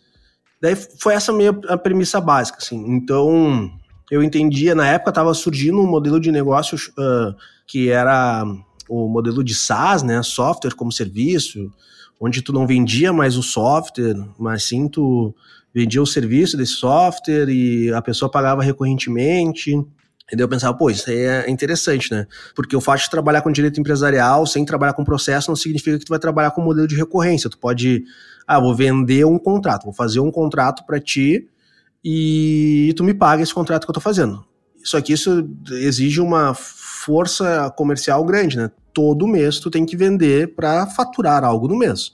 Speaker 3: Daí foi essa minha a premissa básica, assim. Então, eu entendia, na época estava surgindo um modelo de negócio uh, que era o modelo de SaaS, né, software como serviço, onde tu não vendia mais o software, mas sim tu vendia o serviço desse software e a pessoa pagava recorrentemente. E daí eu pensava, pô, isso aí é interessante, né? Porque o fato de trabalhar com direito empresarial sem trabalhar com processo não significa que tu vai trabalhar com modelo de recorrência. Tu pode, ah, vou vender um contrato, vou fazer um contrato para ti e tu me paga esse contrato que eu tô fazendo. Só que isso exige uma força comercial grande, né? Todo mês tu tem que vender para faturar algo no mês.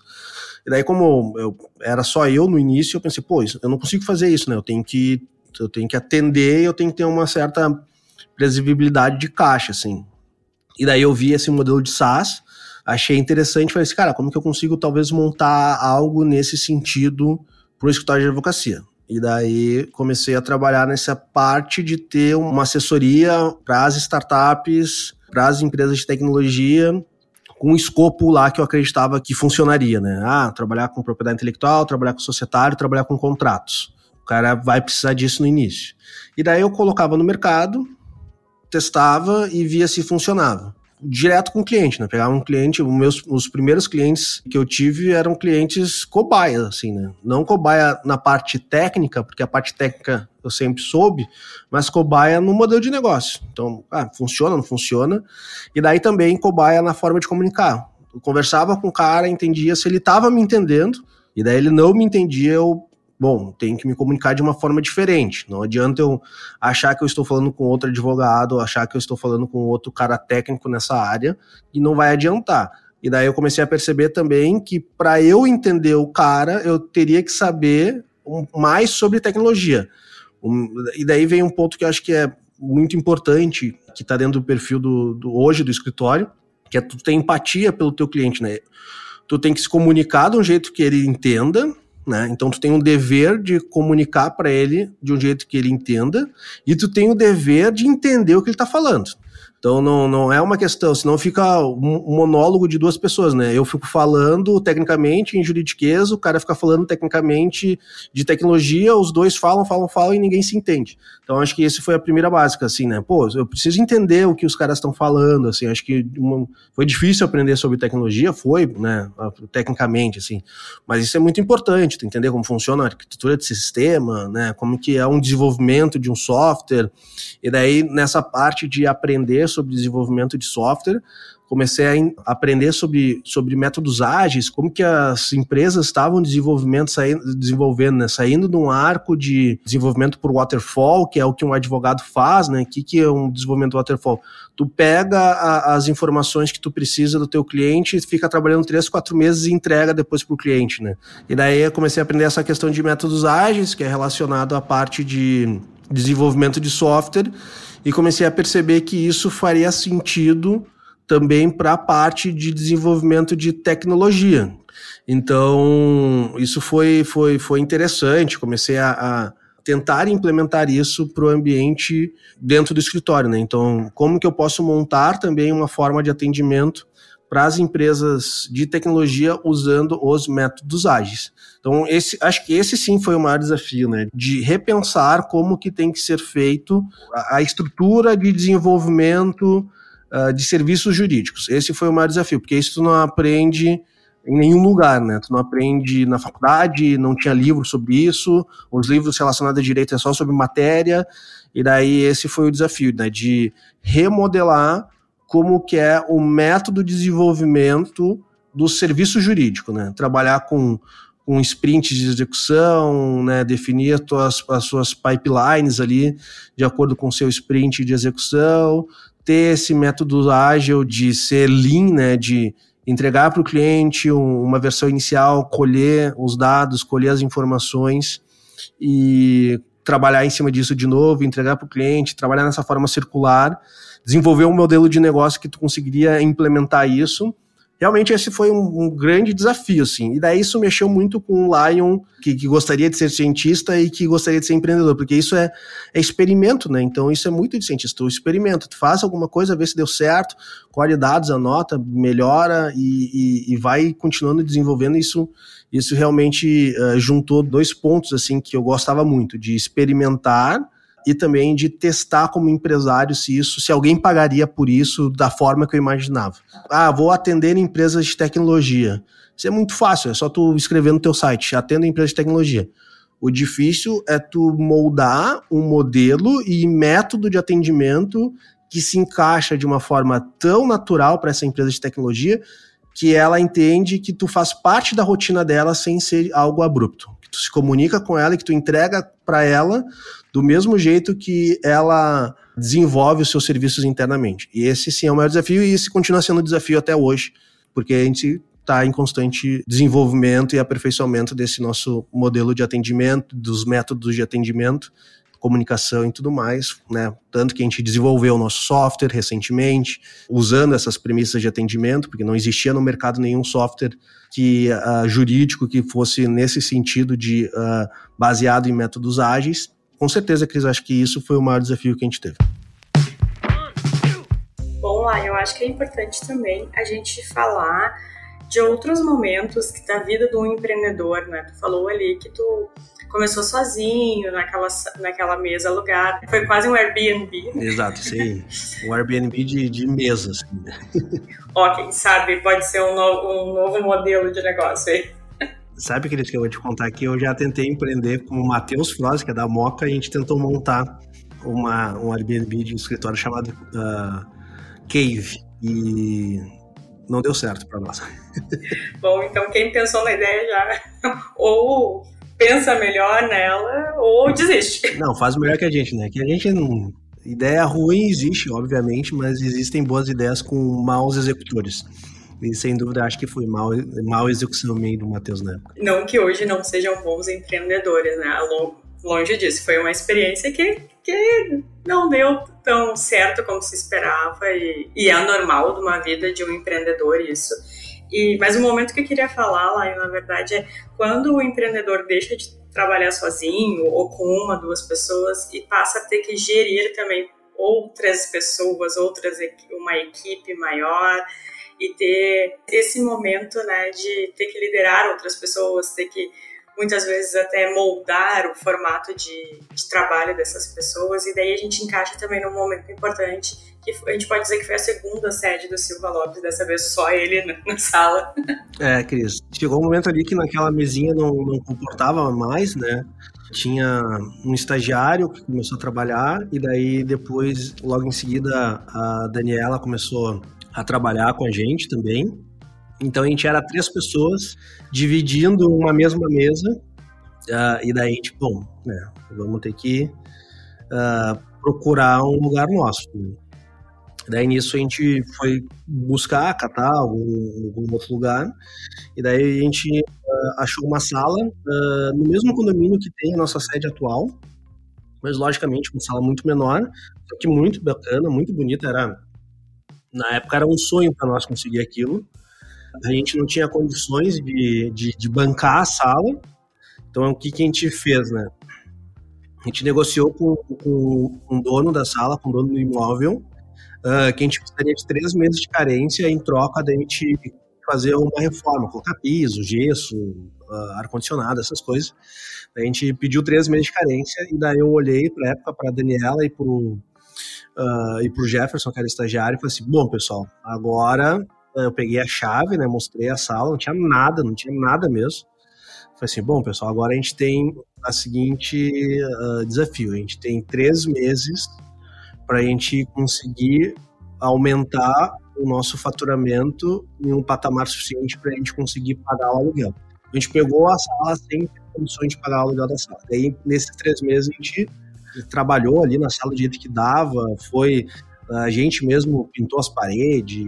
Speaker 3: E daí, como eu, era só eu no início, eu pensei, pô, eu não consigo fazer isso, né? Eu tenho que, eu tenho que atender, eu tenho que ter uma certa previsibilidade de caixa, assim. E daí eu vi esse modelo de SaaS, achei interessante, falei assim, cara, como que eu consigo talvez montar algo nesse sentido para o escritório de advocacia? E daí comecei a trabalhar nessa parte de ter uma assessoria para as startups, para as empresas de tecnologia, com um escopo lá que eu acreditava que funcionaria, né? Ah, trabalhar com propriedade intelectual, trabalhar com societário, trabalhar com contratos. O cara vai precisar disso no início. E daí eu colocava no mercado, testava e via se funcionava direto com o cliente, né? Pegava um cliente, os meus os primeiros clientes que eu tive eram clientes cobaia, assim, né? Não cobaia na parte técnica, porque a parte técnica eu sempre soube, mas cobaia no modelo de negócio. Então, ah, funciona, não funciona. E daí também cobaia na forma de comunicar. Eu conversava com o cara, entendia se ele estava me entendendo, e daí ele não me entendia, eu bom, tenho que me comunicar de uma forma diferente. Não adianta eu achar que eu estou falando com outro advogado, achar que eu estou falando com outro cara técnico nessa área, e não vai adiantar. E daí eu comecei a perceber também que para eu entender o cara, eu teria que saber mais sobre tecnologia. e daí vem um ponto que eu acho que é muito importante, que está dentro do perfil do, do, hoje do escritório, que é tu ter empatia pelo teu cliente, né? Tu tem que se comunicar de um jeito que ele entenda, né? Então tu tem um dever de comunicar para ele de um jeito que ele entenda e tu tem o dever de entender o que ele está falando. Então não, não é uma questão, senão fica um monólogo de duas pessoas, né? Eu fico falando tecnicamente em juridiqueza, o cara fica falando tecnicamente de tecnologia, os dois falam, falam, falam e ninguém se entende. Então acho que esse foi a primeira básica, assim, né? Pô, eu preciso entender o que os caras estão falando, assim, acho que uma, foi difícil aprender sobre tecnologia, foi, né, tecnicamente, assim, mas isso é muito importante, entender como funciona a arquitetura de sistema, né, como que é um desenvolvimento de um software, e daí nessa parte de aprender sobre desenvolvimento de software, comecei a aprender sobre, sobre métodos ágeis, como que as empresas estavam desenvolvimento, saindo, desenvolvendo, né? saindo de um arco de desenvolvimento por waterfall, que é o que um advogado faz, né? O que, que é um desenvolvimento waterfall? Tu pega a, as informações que tu precisa do teu cliente, fica trabalhando três, quatro meses e entrega depois para o cliente, né? E daí eu comecei a aprender essa questão de métodos ágeis, que é relacionado à parte de desenvolvimento de software, e comecei a perceber que isso faria sentido também para a parte de desenvolvimento de tecnologia. Então, isso foi, foi, foi interessante. Comecei a, a tentar implementar isso para o ambiente dentro do escritório. Né? Então, como que eu posso montar também uma forma de atendimento para as empresas de tecnologia usando os métodos ágeis. Então, esse, acho que esse sim foi o maior desafio, né? De repensar como que tem que ser feito a, a estrutura de desenvolvimento uh, de serviços jurídicos. Esse foi o maior desafio, porque isso tu não aprende em nenhum lugar, né? Tu não aprende na faculdade, não tinha livro sobre isso, os livros relacionados a direito é só sobre matéria, e daí esse foi o desafio, né? De remodelar como que é o método de desenvolvimento do serviço jurídico, né? Trabalhar com, com sprints de execução, né? Definir as, tuas, as suas pipelines ali de acordo com o seu sprint de execução, ter esse método ágil de ser lean, né? De entregar para o cliente uma versão inicial, colher os dados, colher as informações e trabalhar em cima disso de novo, entregar para o cliente, trabalhar nessa forma circular desenvolver um modelo de negócio que tu conseguiria implementar isso. Realmente esse foi um, um grande desafio, assim. E daí isso mexeu muito com o Lion, que, que, gostaria de ser cientista e que gostaria de ser empreendedor, porque isso é, é experimento, né? Então isso é muito de cientista. O experimento, tu faz alguma coisa, vê se deu certo, colhe dados, anota, melhora e, e, e vai continuando desenvolvendo isso. Isso realmente uh, juntou dois pontos, assim, que eu gostava muito, de experimentar e também de testar como empresário se isso, se alguém pagaria por isso da forma que eu imaginava. Ah, vou atender empresas de tecnologia. Isso é muito fácil, é só tu escrever no teu site, atendo empresas de tecnologia. O difícil é tu moldar um modelo e método de atendimento que se encaixa de uma forma tão natural para essa empresa de tecnologia que ela entende que tu faz parte da rotina dela sem ser algo abrupto. Que tu se comunica com ela e que tu entrega para ela do mesmo jeito que ela desenvolve os seus serviços internamente. E esse sim é o maior desafio e esse continua sendo um desafio até hoje, porque a gente está em constante desenvolvimento e aperfeiçoamento desse nosso modelo de atendimento, dos métodos de atendimento, comunicação e tudo mais, né? Tanto que a gente desenvolveu o nosso software recentemente, usando essas premissas de atendimento, porque não existia no mercado nenhum software que uh, jurídico que fosse nesse sentido de uh, baseado em métodos ágeis. Com certeza, Cris, acho que isso foi o maior desafio que a gente teve.
Speaker 2: Bom, lá, eu acho que é importante também a gente falar de outros momentos que da vida de um empreendedor, né? Tu falou ali que tu começou sozinho naquela, naquela mesa alugada. Foi quase um Airbnb.
Speaker 3: Exato, sim. Um Airbnb de, de mesa, assim.
Speaker 2: Ó, quem sabe pode ser um novo, um novo modelo de negócio aí.
Speaker 3: Sabe, Cris, que eu vou te contar que eu já tentei empreender com o Matheus Froz, que é da Moca, a gente tentou montar uma, um Airbnb de um escritório chamado uh, Cave. E não deu certo para nós.
Speaker 2: Bom, então quem pensou na ideia já ou pensa melhor nela ou desiste.
Speaker 3: Não, faz melhor que a gente, né? Que a gente não. Ideia ruim existe, obviamente, mas existem boas ideias com maus executores. E sem dúvida acho que foi mal, mal execução meio do Matheus na época.
Speaker 2: Não que hoje não sejam bons empreendedores, né? Longe disso. Foi uma experiência que, que não deu tão certo como se esperava e, e é normal de uma vida de um empreendedor isso. E, mas o momento que eu queria falar lá, na verdade, é quando o empreendedor deixa de trabalhar sozinho ou com uma, duas pessoas e passa a ter que gerir também outras pessoas, outras uma equipe maior e ter esse momento, né, de ter que liderar outras pessoas, ter que muitas vezes até moldar o formato de, de trabalho dessas pessoas e daí a gente encaixa também num momento importante que a gente pode dizer que foi a segunda sede do Silva Lopes, dessa vez só ele na, na sala.
Speaker 3: É, Cris, chegou um momento ali que naquela mesinha não, não comportava mais, né? Tinha um estagiário que começou a trabalhar e daí depois, logo em seguida, a Daniela começou a trabalhar com a gente também. Então a gente era três pessoas dividindo uma mesma mesa. Uh, e daí, tipo, bom, né, vamos ter que uh, procurar um lugar nosso. Né? Daí nisso a gente foi buscar, catar algum, algum outro lugar, e daí a gente uh, achou uma sala uh, no mesmo condomínio que tem a nossa sede atual, mas logicamente uma sala muito menor, só que muito bacana, muito bonita, era na época era um sonho para nós conseguir aquilo. A gente não tinha condições de, de, de bancar a sala, então o que, que a gente fez, né? A gente negociou com, com, com o dono da sala, com o dono do imóvel, uh, que a gente precisaria de três meses de carência em troca da gente fazer uma reforma, colocar piso, gesso, uh, ar-condicionado, essas coisas. A gente pediu três meses de carência e daí eu olhei para época para Daniela e para uh, e pro Jefferson, que era estagiário, e falei assim: bom, pessoal, agora eu peguei a chave, né, mostrei a sala, não tinha nada, não tinha nada mesmo. Falei assim: bom, pessoal, agora a gente tem a seguinte uh, desafio: a gente tem três meses para a gente conseguir aumentar o nosso faturamento em um patamar suficiente para a gente conseguir pagar o aluguel. A gente pegou a sala sem condições de pagar o aluguel da sala. Daí, nesses três meses, a gente trabalhou ali na sala do jeito que dava, foi a gente mesmo pintou as paredes,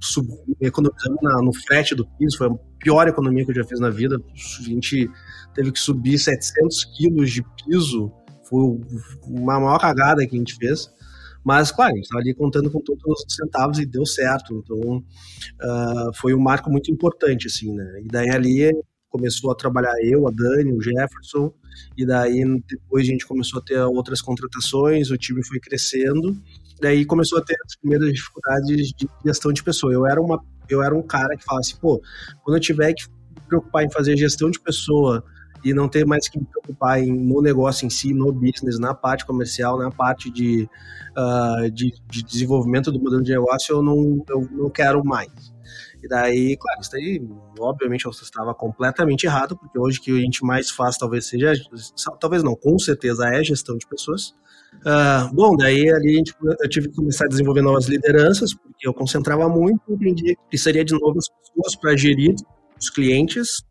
Speaker 3: sub, economizamos na, no frete do piso, foi a pior economia que eu já fiz na vida. A gente teve que subir 700 quilos de piso foi uma maior cagada que a gente fez. Mas, claro, a gente estava ali contando com todos os centavos e deu certo. Então, uh, foi um marco muito importante, assim, né? E daí ali começou a trabalhar eu, a Dani, o Jefferson, e daí depois a gente começou a ter outras contratações, o time foi crescendo, daí começou a ter as primeiras dificuldades de gestão de pessoa. Eu era, uma, eu era um cara que falava assim, pô, quando eu tiver que me preocupar em fazer gestão de pessoa e não ter mais que me preocupar em, no negócio em si, no business, na parte comercial, na parte de, uh, de, de, desenvolvimento do modelo de negócio, eu não, eu não quero mais. E daí, claro, isso daí, obviamente, eu estava completamente errado, porque hoje que a gente mais faz talvez seja, talvez não, com certeza é gestão de pessoas. Uh, bom, daí ali gente, eu tive que começar a desenvolver novas lideranças, porque eu concentrava muito, entendi que precisaria de novas pessoas para gerir os clientes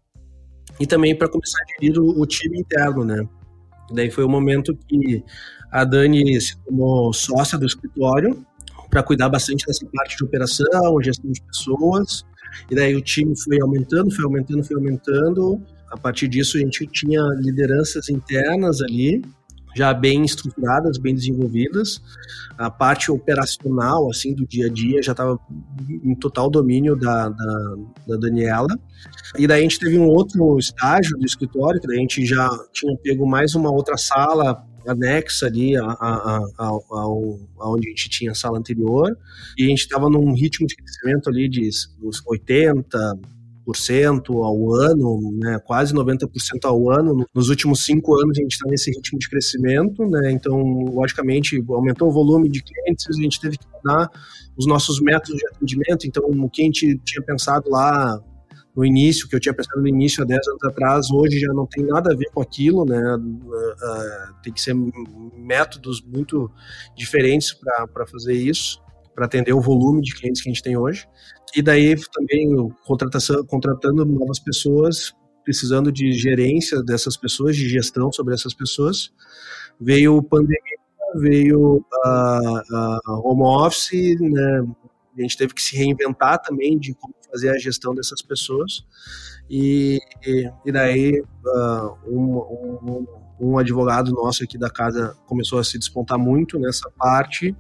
Speaker 3: e também para começar a gerir o, o, time interno, né? Daí foi o momento que a Dani se tornou sócia do escritório para cuidar bastante dessa parte de operação, gestão de pessoas. E daí o time foi aumentando, foi aumentando, foi aumentando. A partir disso a gente tinha lideranças internas ali já bem estruturadas, bem desenvolvidas. A parte operacional, assim, do dia a dia já estava em total domínio da, da, da, Daniela. E daí a gente teve um outro estágio do escritório, que daí a gente já tinha pego mais uma outra sala anexa ali a, a, a, ao, aonde a gente tinha a sala anterior. E a gente estava num ritmo de crescimento ali de 80, ao ano, né, quase 90% ao ano. Nos últimos cinco anos a gente está nesse ritmo de crescimento, né, então, logicamente, aumentou o volume de clientes, a gente teve que mudar os nossos métodos de atendimento, então, o que a gente tinha pensado lá no início, que eu tinha pensado no início há 10 anos atrás, hoje já não tem nada a ver com aquilo, né? Uh, tem que ser métodos muito diferentes para fazer isso para atender o volume de clientes que a gente tem hoje. E daí também contratação, contratando novas pessoas, precisando de gerência dessas pessoas, de gestão sobre essas pessoas. Veio pandemia, veio a, a home office, né? A gente teve que se reinventar também de como fazer a gestão dessas pessoas. E, e daí uh, um, um, um, advogado nosso aqui da casa começou a se despontar muito nessa parte,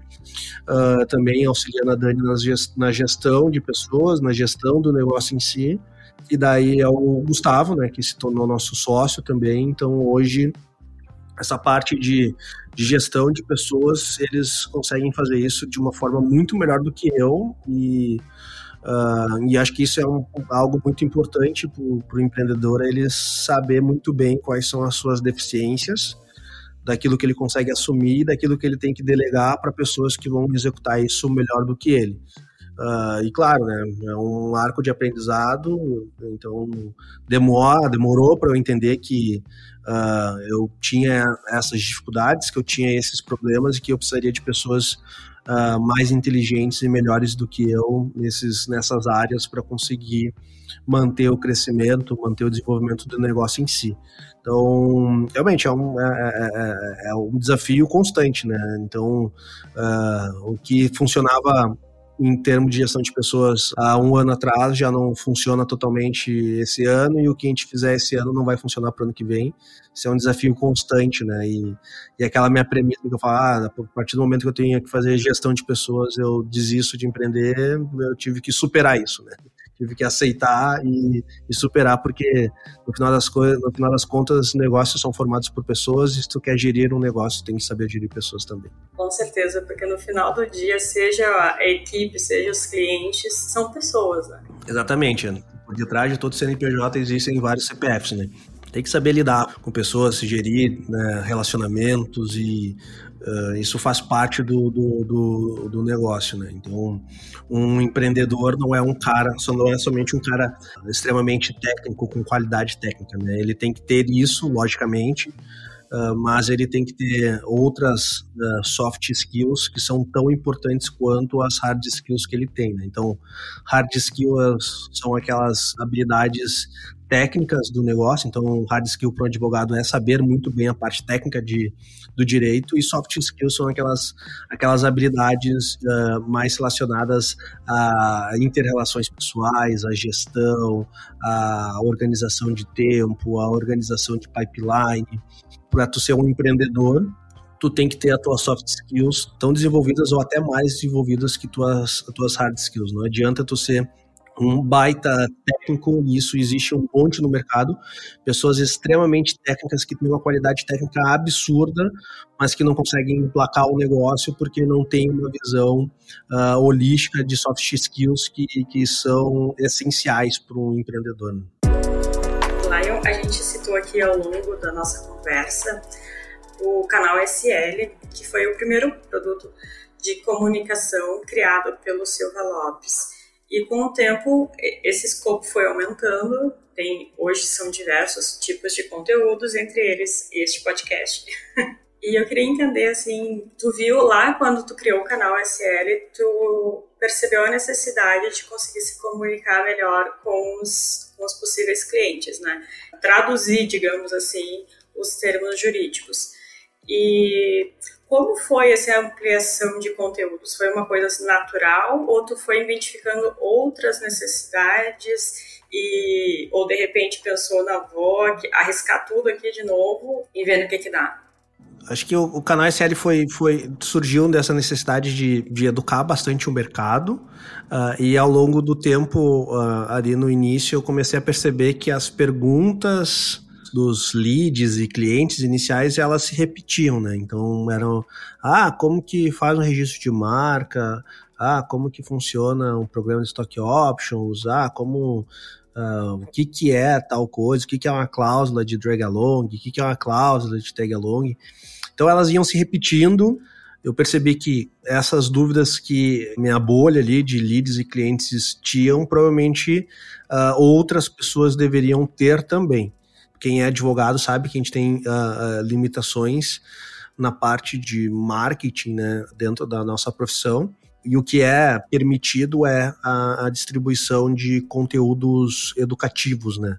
Speaker 3: uh, também auxiliando a Dani na gestão de pessoas, na gestão do negócio em si. E daí é o Gustavo, né, que se tornou nosso sócio também. Então hoje essa parte de, de, gestão de pessoas, eles conseguem fazer isso de uma forma muito melhor do que eu e Uh, e acho que isso é um, algo muito importante para o empreendedor, ele saber muito bem quais são as suas deficiências, daquilo que ele consegue assumir, daquilo que ele tem que delegar para pessoas que vão executar isso melhor do que ele. Uh, e claro, né, é um arco de aprendizado, então demora, demorou para eu entender que uh, eu tinha essas dificuldades, que eu tinha esses problemas e que eu precisaria de pessoas uh, mais inteligentes e melhores do que eu nesses, nessas áreas para conseguir manter o crescimento, manter o desenvolvimento do negócio em si. Então, realmente é um, é, é, é, é um desafio constante, né? Então, uh, o que funcionava em termos de gestão de pessoas há um ano atrás já não funciona totalmente esse ano e o que a gente fizer esse ano não vai funcionar para o ano que vem. Isso é um desafio constante, né? E, e aquela minha premissa que eu falo, ah, a partir do momento que eu tenho que fazer gestão de pessoas, eu desisto de empreender, eu tive que superar isso, né? Tive que aceitar e, e, superar, porque no final, das coisas, no final das contas, negócios são formados por pessoas e se tu quer gerir um negócio, tem que saber gerir pessoas também.
Speaker 2: Com certeza, porque no final do dia, seja a equipe, seja os clientes, são pessoas, né?
Speaker 3: Exatamente. Por detrás de todo CNPJ existem vários CPFs, né? Tem que saber lidar com pessoas, se gerir né, relacionamentos e Uh, isso faz parte do, do, do, do, negócio, né? Então, um empreendedor não é um cara, só não é somente um cara extremamente técnico, com qualidade técnica, né? Ele tem que ter isso, logicamente, uh, mas ele tem que ter outras uh, soft skills que são tão importantes quanto as hard skills que ele tem, né? Então, hard skills são aquelas habilidades técnicas do negócio, então hard skill para o advogado é saber muito bem a parte técnica de, do direito e soft skills são aquelas, aquelas habilidades uh, mais relacionadas a interrelações pessoais, a gestão, a organização de tempo, a organização de pipeline. Para tu ser um empreendedor, tu tem que ter as tuas soft skills tão desenvolvidas ou até mais desenvolvidas que tuas, as tuas hard skills. Não adianta tu ser um baita técnico, e isso existe um monte no mercado, pessoas extremamente técnicas que têm uma qualidade técnica absurda, mas que não conseguem emplacar o negócio porque não tem uma visão uh, holística de soft skills que, que são essenciais para um empreendedor.
Speaker 2: Lion, a gente citou aqui ao longo da nossa conversa o canal SL, que foi o primeiro produto de comunicação criado pelo Silva Lopes. E com o tempo, esse escopo foi aumentando. Tem, hoje são diversos tipos de conteúdos, entre eles este podcast. e eu queria entender, assim, tu viu lá quando tu criou o canal SL, tu percebeu a necessidade de conseguir se comunicar melhor com os, com os possíveis clientes, né? Traduzir, digamos assim, os termos jurídicos. E como foi essa ampliação de conteúdos? Foi uma coisa natural ou tu foi identificando outras necessidades e ou de repente pensou na VOC, arriscar tudo aqui de novo e vendo o que que dá?
Speaker 3: Acho que o, o canal SL foi, foi, surgiu dessa necessidade de, de educar bastante o mercado uh, e ao longo do tempo, uh, ali no início, eu comecei a perceber que as perguntas dos leads e clientes iniciais, elas se repetiam, né? Então eram, ah, como que faz um registro de marca? Ah, como que funciona um programa de stock options? Ah, como uh, o que que é tal coisa? O que que é uma cláusula de drag along? O que que é uma cláusula de tag along? Então elas iam se repetindo. Eu percebi que essas dúvidas que minha bolha ali de leads e clientes tinham, provavelmente uh, outras pessoas deveriam ter também quem é advogado sabe que a gente tem uh, limitações na parte de marketing né, dentro da nossa profissão. E o que é permitido é a, a, distribuição de conteúdos educativos, né?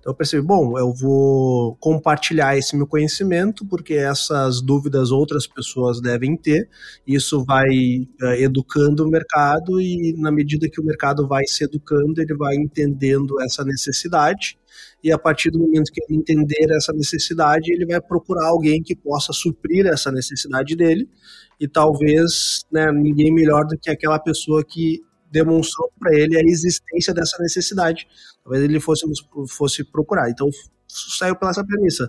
Speaker 3: Então eu percebi, bom, eu vou compartilhar esse meu conhecimento, porque essas dúvidas outras pessoas devem ter. Isso vai uh, educando o mercado e na medida que o mercado vai se educando, ele vai entendendo essa necessidade e a partir do momento que ele entender essa necessidade, ele vai procurar alguém que possa suprir essa necessidade dele e talvez né, ninguém melhor do que aquela pessoa que demonstrou para ele a existência dessa necessidade. Talvez ele fosse, fosse procurar. Então, saiu pela essa premissa.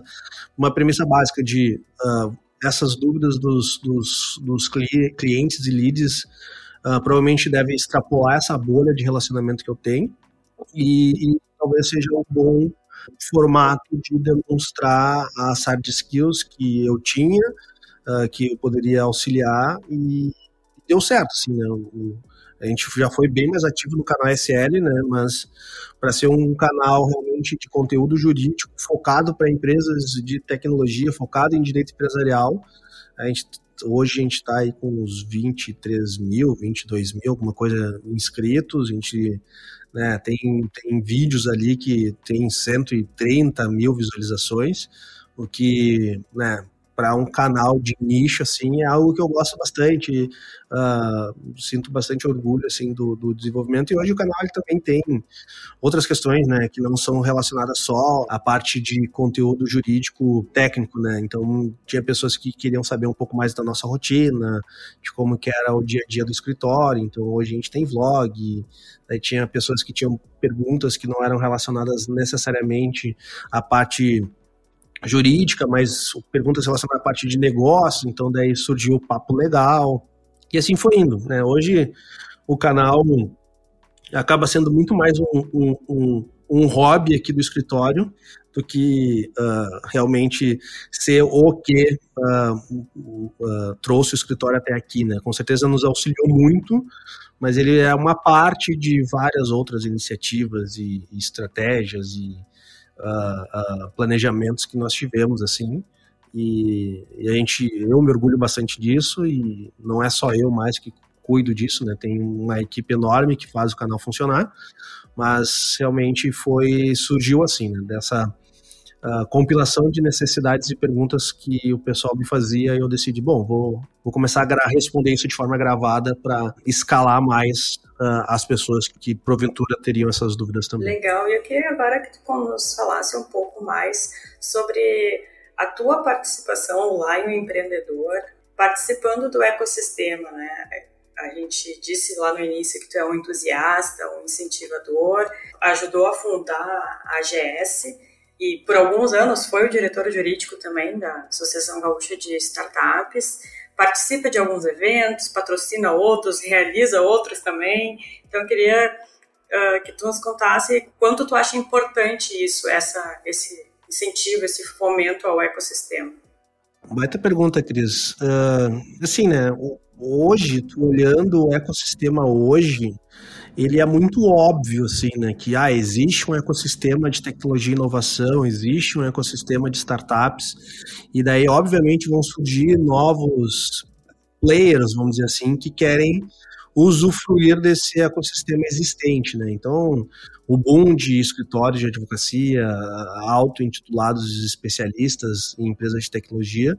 Speaker 3: Uma premissa básica de uh, essas dúvidas dos, dos, dos clientes e leads uh, provavelmente devem extrapolar essa bolha de relacionamento que eu tenho e, e talvez seja um bom formato de demonstrar as hard skills que eu tinha, uh, que eu poderia auxiliar e deu certo, assim, né? O, a gente já foi bem mais ativo no canal SL, né? Mas para ser um canal realmente de conteúdo jurídico focado para empresas de tecnologia, focado em direito empresarial, a gente hoje a gente está aí com uns 23 mil, 22 mil, alguma coisa inscritos. A gente né? Tem, tem vídeos ali que tem 130 mil visualizações, o que, né, para um canal de nicho assim é algo que eu gosto bastante uh, sinto bastante orgulho assim do, do, desenvolvimento. E hoje o canal ele também tem outras questões né que não são relacionadas só à parte de conteúdo jurídico técnico né. Então tinha pessoas que queriam saber um pouco mais da nossa rotina de como que era o dia a dia do escritório. Então hoje a gente tem vlog Aí tinha pessoas que tinham perguntas que não eram relacionadas necessariamente à parte jurídica, mas perguntas relacionadas à parte de negócio, então daí surgiu o papo legal, e assim foi indo, né? Hoje o canal acaba sendo muito mais um, um, um, um hobby aqui do escritório do que uh, realmente ser o que uh, uh, trouxe o escritório até aqui, né? Com certeza nos auxiliou muito, mas ele é uma parte de várias outras iniciativas e, e estratégias e uh, uh, planejamentos que nós tivemos, assim, e, e, a gente, eu me orgulho bastante disso e não é só eu mais que cuido disso, né? Tem uma equipe enorme que faz o canal funcionar, mas realmente foi surgiu assim, né? Dessa compilação de necessidades e perguntas que o pessoal me fazia e eu decidi, bom, vou, vou começar a responder isso de forma gravada para escalar mais uh, as pessoas que porventura teriam essas dúvidas também.
Speaker 2: Legal, e eu queria agora que tu nos falasse um pouco mais sobre a tua participação lá em empreendedor, participando do ecossistema, né? A gente disse lá no início que tu é um entusiasta, um incentivador, ajudou a fundar a AGS e por alguns anos foi o diretor jurídico também da Associação Gaúcha de Startups, participa de alguns eventos, patrocina outros, realiza outros também. Então eu queria uh, que tu nos contasse quanto tu acha importante isso, essa, esse incentivo, esse fomento ao ecossistema.
Speaker 3: Baita pergunta, Cris. Uh, assim, né, hoje, olhando o ecossistema hoje, ele é muito óbvio, assim, né? Que ah, existe um ecossistema de tecnologia e inovação, existe um ecossistema de startups, e daí, obviamente, vão surgir novos players, vamos dizer assim, que querem usufruir desse ecossistema existente, né? Então, o boom de escritórios de advocacia auto-intitulados especialistas em empresas de tecnologia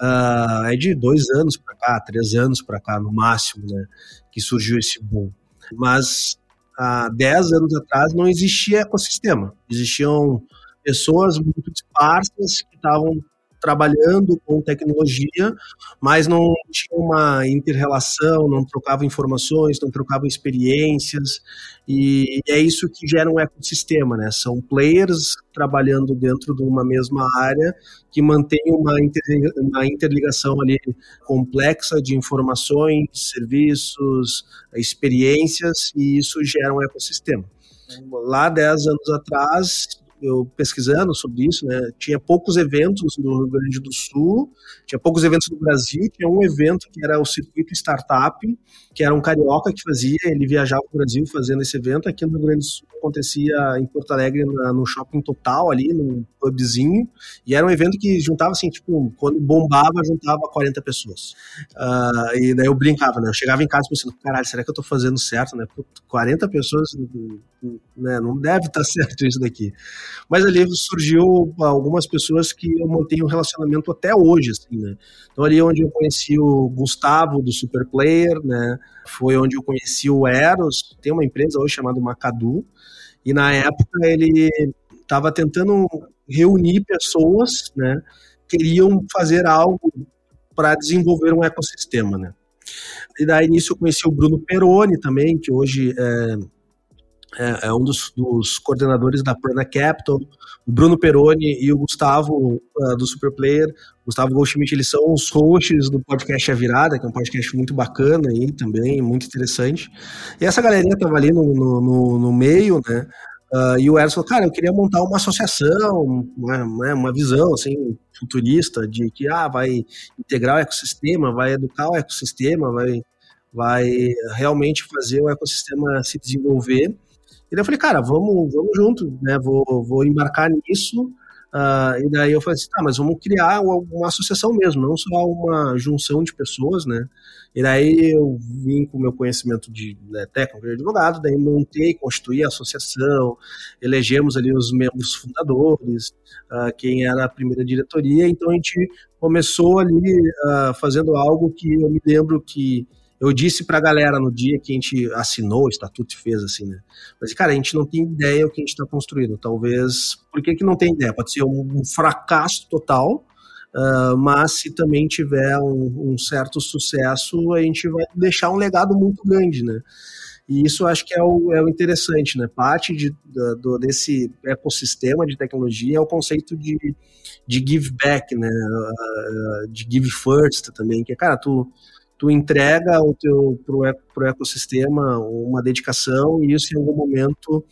Speaker 3: uh, é de dois anos para cá, três anos para cá, no máximo, né? Que surgiu esse boom. Mas há dez anos atrás não existia ecossistema. Existiam pessoas muito esparsas que estavam trabalhando com tecnologia, mas não tinha uma inter-relação, não trocava informações, não trocava experiências, e é isso que gera um ecossistema, né? São players trabalhando dentro de uma mesma área que mantém uma, inter, uma interligação ali complexa de informações, serviços, experiências, e isso gera um ecossistema. Lá, 10 anos atrás, eu pesquisando sobre isso, né, tinha poucos eventos no Rio Grande do Sul, tinha poucos eventos no Brasil, tinha um evento que era o Circuito Startup, que era um carioca que fazia, ele viajava para o Brasil fazendo esse evento, aqui no Rio Grande do Sul acontecia em Porto Alegre, na, no Shopping Total ali, num pubzinho, e era um evento que juntava assim, tipo, quando bombava, juntava 40 pessoas. Uh, e daí eu brincava, né, eu chegava em casa pensando, caralho, será que eu estou fazendo certo, né, 40 pessoas, né, não deve estar tá certo isso daqui. Mas ali surgiu algumas pessoas que eu mantenho um relacionamento até hoje, assim, né? Então ali onde eu conheci o Gustavo do Super Player, né? Foi onde eu conheci o Eros, tem uma empresa hoje chamada Macadu, e na época ele estava tentando reunir pessoas, né? Queriam fazer algo para desenvolver um ecossistema, né? E daí nisso eu conheci o Bruno Peroni também, que hoje é é, é um dos, dos, coordenadores da Prana Capital, o Bruno Peroni e o Gustavo uh, do Superplayer, Gustavo Goldschmidt, eles são os hosts do podcast A Virada, que é um podcast muito bacana aí também, muito interessante. E essa galerinha tava ali no, no, no, no meio, né? Uh, e o Erson falou, cara, eu queria montar uma associação, uma, né, uma visão assim futurista de que ah, vai integrar o ecossistema, vai educar o ecossistema, vai, vai realmente fazer o ecossistema se desenvolver. E daí eu falei, cara, vamos, vamos junto, né? Vou, vou embarcar nisso. Uh, e daí eu falei assim, tá, mas vamos criar uma, uma, associação mesmo, não só uma junção de pessoas, né? E daí eu vim com o meu conhecimento de né, técnico de advogado, daí montei, constituí a associação, elegemos ali os membros fundadores, uh, quem era a primeira diretoria, então a gente começou ali uh, fazendo algo que eu me lembro que eu disse pra galera no dia que a gente assinou o estatuto e fez assim, né? Mas, cara, a gente não tem ideia o que a gente está construindo. Talvez. Por que, que não tem ideia? Pode ser um, um fracasso total, uh, mas se também tiver um, um, certo sucesso, a gente vai deixar um legado muito grande, né? E isso acho que é o, é o interessante, né? Parte de, do, desse ecossistema de tecnologia é o conceito de, de give back, né? Uh, de give first também, que é, cara, tu tu entrega o teu pro, pro ecossistema uma dedicação e isso em algum momento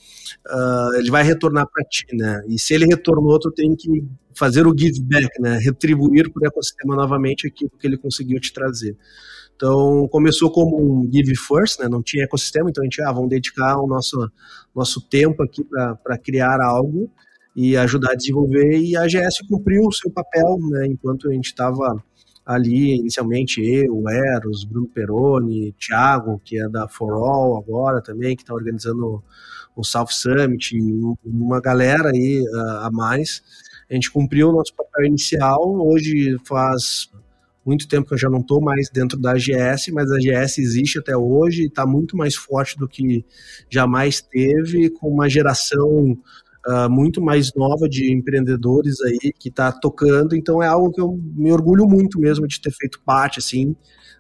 Speaker 3: uh, ele vai retornar para ti, né? E se ele retornou, tu tem que fazer o give back, né? Retribuir para o ecossistema novamente aquilo que ele conseguiu te trazer. Então, começou como um give first, né? Não tinha ecossistema, então a gente, ah, vamos dedicar o nosso, nosso tempo aqui para criar algo e ajudar a desenvolver. E a GS cumpriu o seu papel, né? Enquanto a gente estava ali, inicialmente, eu, Eros, Bruno Peroni, Thiago, que é da For All agora também, que está organizando o South Summit, uma galera aí uh, a mais. A gente cumpriu o nosso papel inicial, hoje faz muito tempo que eu já não estou mais dentro da AGS, mas a AGS existe até hoje, está muito mais forte do que jamais teve, com uma geração uh, muito mais nova de empreendedores aí que está tocando, então é algo que eu me orgulho muito mesmo de ter feito parte, assim,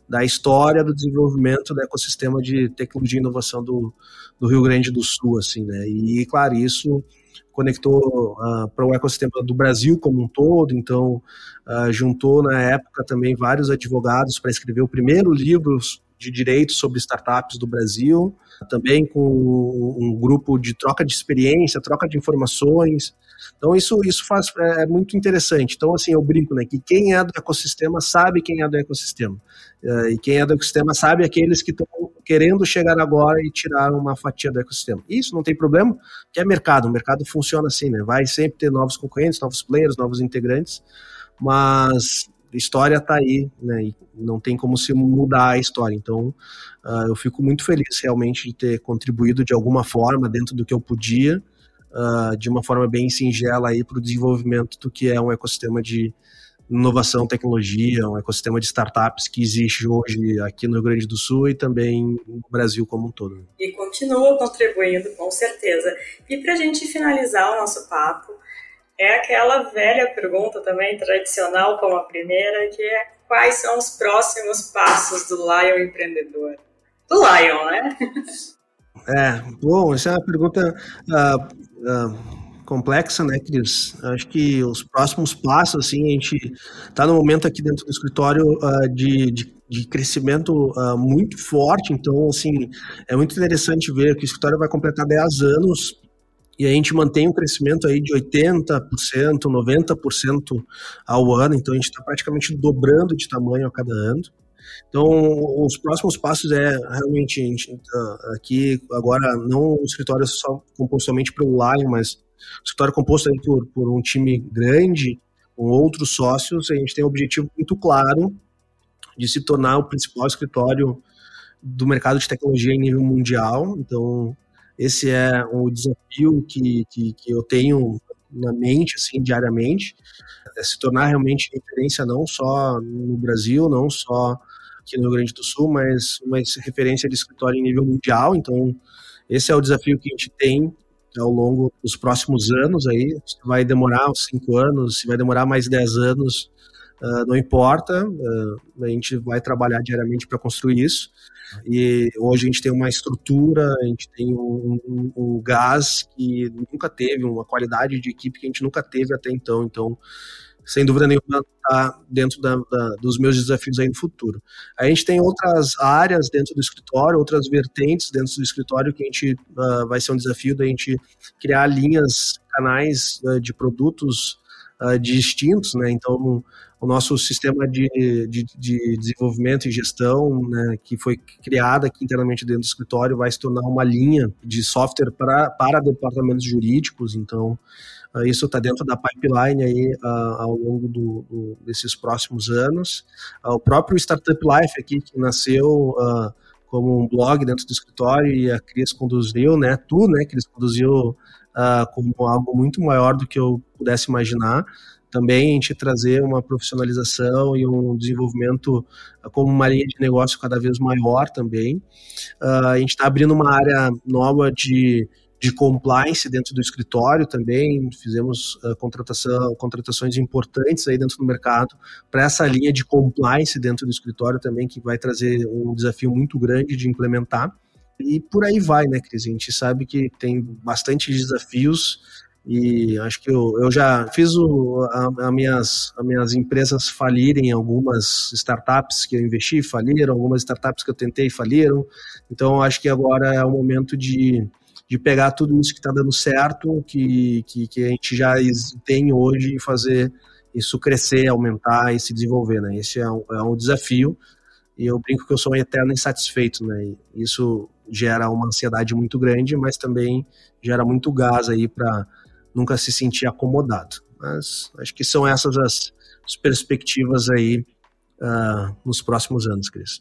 Speaker 3: da história do desenvolvimento do ecossistema de tecnologia e inovação do, do Rio Grande do Sul, assim, né, e claro, isso conectou uh, para o ecossistema do Brasil como um todo, então uh, juntou na época também vários advogados para escrever o primeiro livro de direito sobre startups do Brasil, também com um grupo de troca de experiência, troca de informações. Então isso, isso faz, é, é muito interessante. Então assim, eu brinco, né, que quem é do ecossistema sabe quem é do ecossistema. Uh, e quem é do ecossistema sabe aqueles que estão querendo chegar agora e tirar uma fatia do ecossistema. Isso não tem problema, que é mercado. O mercado funciona assim, né? Vai sempre ter novos concorrentes, novos players, novos integrantes, mas história está aí, né? E não tem como se mudar a história. Então, uh, eu fico muito feliz realmente de ter contribuído de alguma forma dentro do que eu podia, uh, de uma forma bem singela aí para o desenvolvimento do que é um ecossistema de inovação, tecnologia, um ecossistema de startups que existe hoje aqui no Rio Grande do Sul e também no Brasil como um todo.
Speaker 2: E continua contribuindo, com certeza. E para a gente finalizar o nosso papo, é aquela velha pergunta também, tradicional como a primeira, que é quais são os próximos passos do Lion empreendedor? Do Lion, né?
Speaker 3: É, bom, essa é uma pergunta uh, uh, complexa, né, Cris? Acho que os próximos passos, assim, a gente está no momento aqui dentro do escritório uh, de, de, de, crescimento uh, muito forte, então, assim, é muito interessante ver que o escritório vai completar 10 anos e a gente mantém um crescimento aí de 80%, 90% ao ano, então a gente está praticamente dobrando de tamanho a cada ano. Então, os próximos passos é realmente a gente, uh, aqui agora não um escritório só composto somente para o Lion, mas o escritório composto por, por um time grande, com outros sócios, a gente tem um objetivo muito claro de se tornar o principal escritório do mercado de tecnologia em nível mundial. Então, esse é o desafio que, que, que eu tenho na mente, assim, diariamente, é se tornar realmente referência não só no Brasil, não só aqui no Rio Grande do Sul, mas uma referência de escritório em nível mundial. Então, esse é o desafio que a gente tem ao longo dos próximos anos aí, se vai demorar uns 5 anos, se vai demorar mais 10 anos, uh, não importa, uh, a gente vai trabalhar diariamente para construir isso. E hoje a gente tem uma estrutura, a gente tem um, um, um, gás que nunca teve, uma qualidade de equipe que a gente nunca teve até então. Então, sem dúvida nenhuma, está dentro da, da, dos meus desafios aí no futuro. A gente tem outras áreas dentro do escritório, outras vertentes dentro do escritório que a gente uh, vai ser um desafio da gente criar linhas, canais uh, de produtos uh, distintos, né? Então, o nosso sistema de, de, de, desenvolvimento e gestão, né, que foi criada aqui internamente dentro do escritório, vai se tornar uma linha de software pra, para departamentos jurídicos. Então, Uh, isso está dentro da pipeline aí uh, ao longo do, do, desses próximos anos. Uh, o próprio Startup Life aqui, que nasceu como um blog dentro do escritório e a Cris conduziu, né? Tu, né, Cris, conduziu como algo muito maior do que eu pudesse imaginar também a gente trazer uma profissionalização e um desenvolvimento como uma linha de negócio cada vez maior também. Uh, a gente está abrindo uma área nova de de compliance dentro do escritório também, fizemos uh, contratação, contratações importantes aí dentro do mercado para essa linha de compliance dentro do escritório também, que vai trazer um desafio muito grande de implementar. E por aí vai, né, Cris? A gente sabe que tem bastante desafios e acho que eu, eu já fiz o, a, a, minhas, as minhas empresas falirem, algumas startups que eu investi faliram, algumas startups que eu tentei faliram. Então acho que agora é o momento de de pegar tudo isso que está dando certo, que, que, que, a gente já tem hoje e fazer isso crescer, aumentar e se desenvolver, né? Esse é um, é um desafio e eu brinco que eu sou um eterno insatisfeito, né? E isso gera uma ansiedade muito grande, mas também gera muito gás aí para nunca se sentir acomodado. Mas acho que são essas as, as perspectivas aí uh, nos próximos anos, Cris.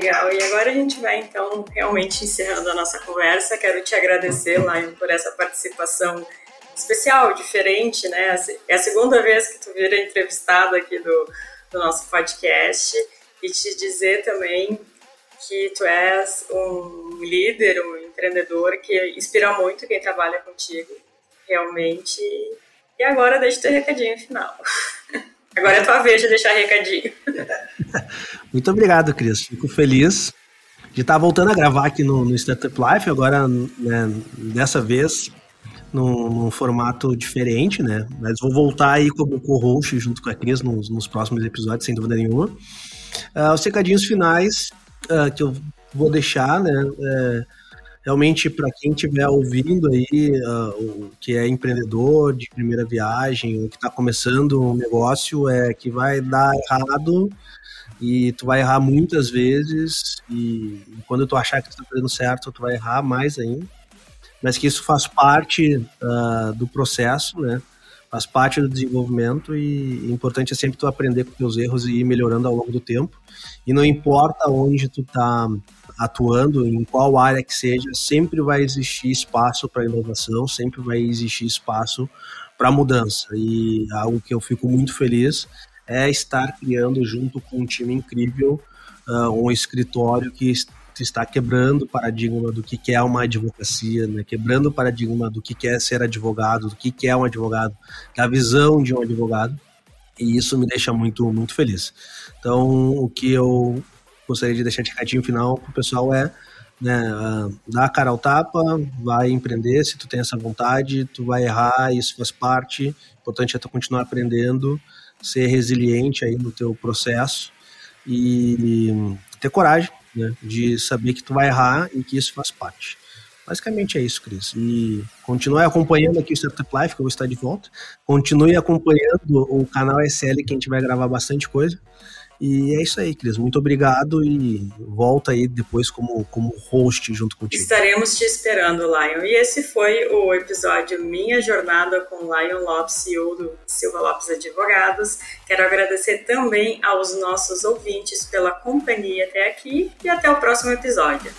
Speaker 2: Legal. E agora a gente vai então realmente encerrando a nossa conversa. Quero te agradecer, Laio, por essa participação especial, diferente, né? É a segunda vez que tu vira entrevistado aqui do, do nosso podcast e te dizer também que tu és um líder, um empreendedor que inspira muito quem trabalha contigo, realmente. E agora deixa o teu recadinho final. Agora é tua vez de deixar recadinho.
Speaker 3: Muito obrigado, Cris. Fico feliz de estar voltando a gravar aqui no, no Startup Life. Agora, né, dessa vez, num, num, formato diferente, né? Mas vou voltar aí como co-host junto com a Cris nos, nos, próximos episódios, sem dúvida nenhuma. Uh, os recadinhos finais uh, que eu vou deixar, né? Uh, realmente, para quem estiver ouvindo aí, o que é empreendedor de primeira viagem, ou que está começando um negócio, é que vai dar errado e tu vai errar muitas vezes e, quando tu achar que está fazendo certo, tu vai errar mais ainda mas que isso faz parte uh, do processo, né? Faz parte do desenvolvimento e o importante é sempre tu aprender com teus erros e ir melhorando ao longo do tempo. E não importa onde tu tá atuando, em qual área que seja, sempre vai existir espaço para inovação, sempre vai existir espaço para mudança. E algo que eu fico muito feliz é estar criando junto com um time incrível uh, um escritório que está quebrando o paradigma do que é uma advocacia, né? quebrando o paradigma do que é ser advogado, do que é um advogado, da visão de um advogado, e isso me deixa muito, muito feliz. Então, o que eu gostaria de deixar de recadinho final para o pessoal é né, dar a cara ao tapa, vai empreender se tu tem essa vontade, tu vai errar, isso faz parte, o importante é tu continuar aprendendo, ser resiliente aí no teu processo e ter coragem né? De saber que tu vai errar e que isso faz parte. Basicamente é isso, Cris. E continue acompanhando aqui o Startup Life, que eu vou estar de volta. Continue acompanhando o canal SL, que a gente vai gravar bastante coisa. E é isso aí, Cris. Muito obrigado e volta aí depois como, como host junto contigo.
Speaker 2: Estaremos te esperando, Lion. E esse foi o episódio Minha Jornada com Lion Lopes, CEO do Silva Lopes Advogados. Quero agradecer também aos nossos ouvintes pela companhia até aqui e até o próximo episódio.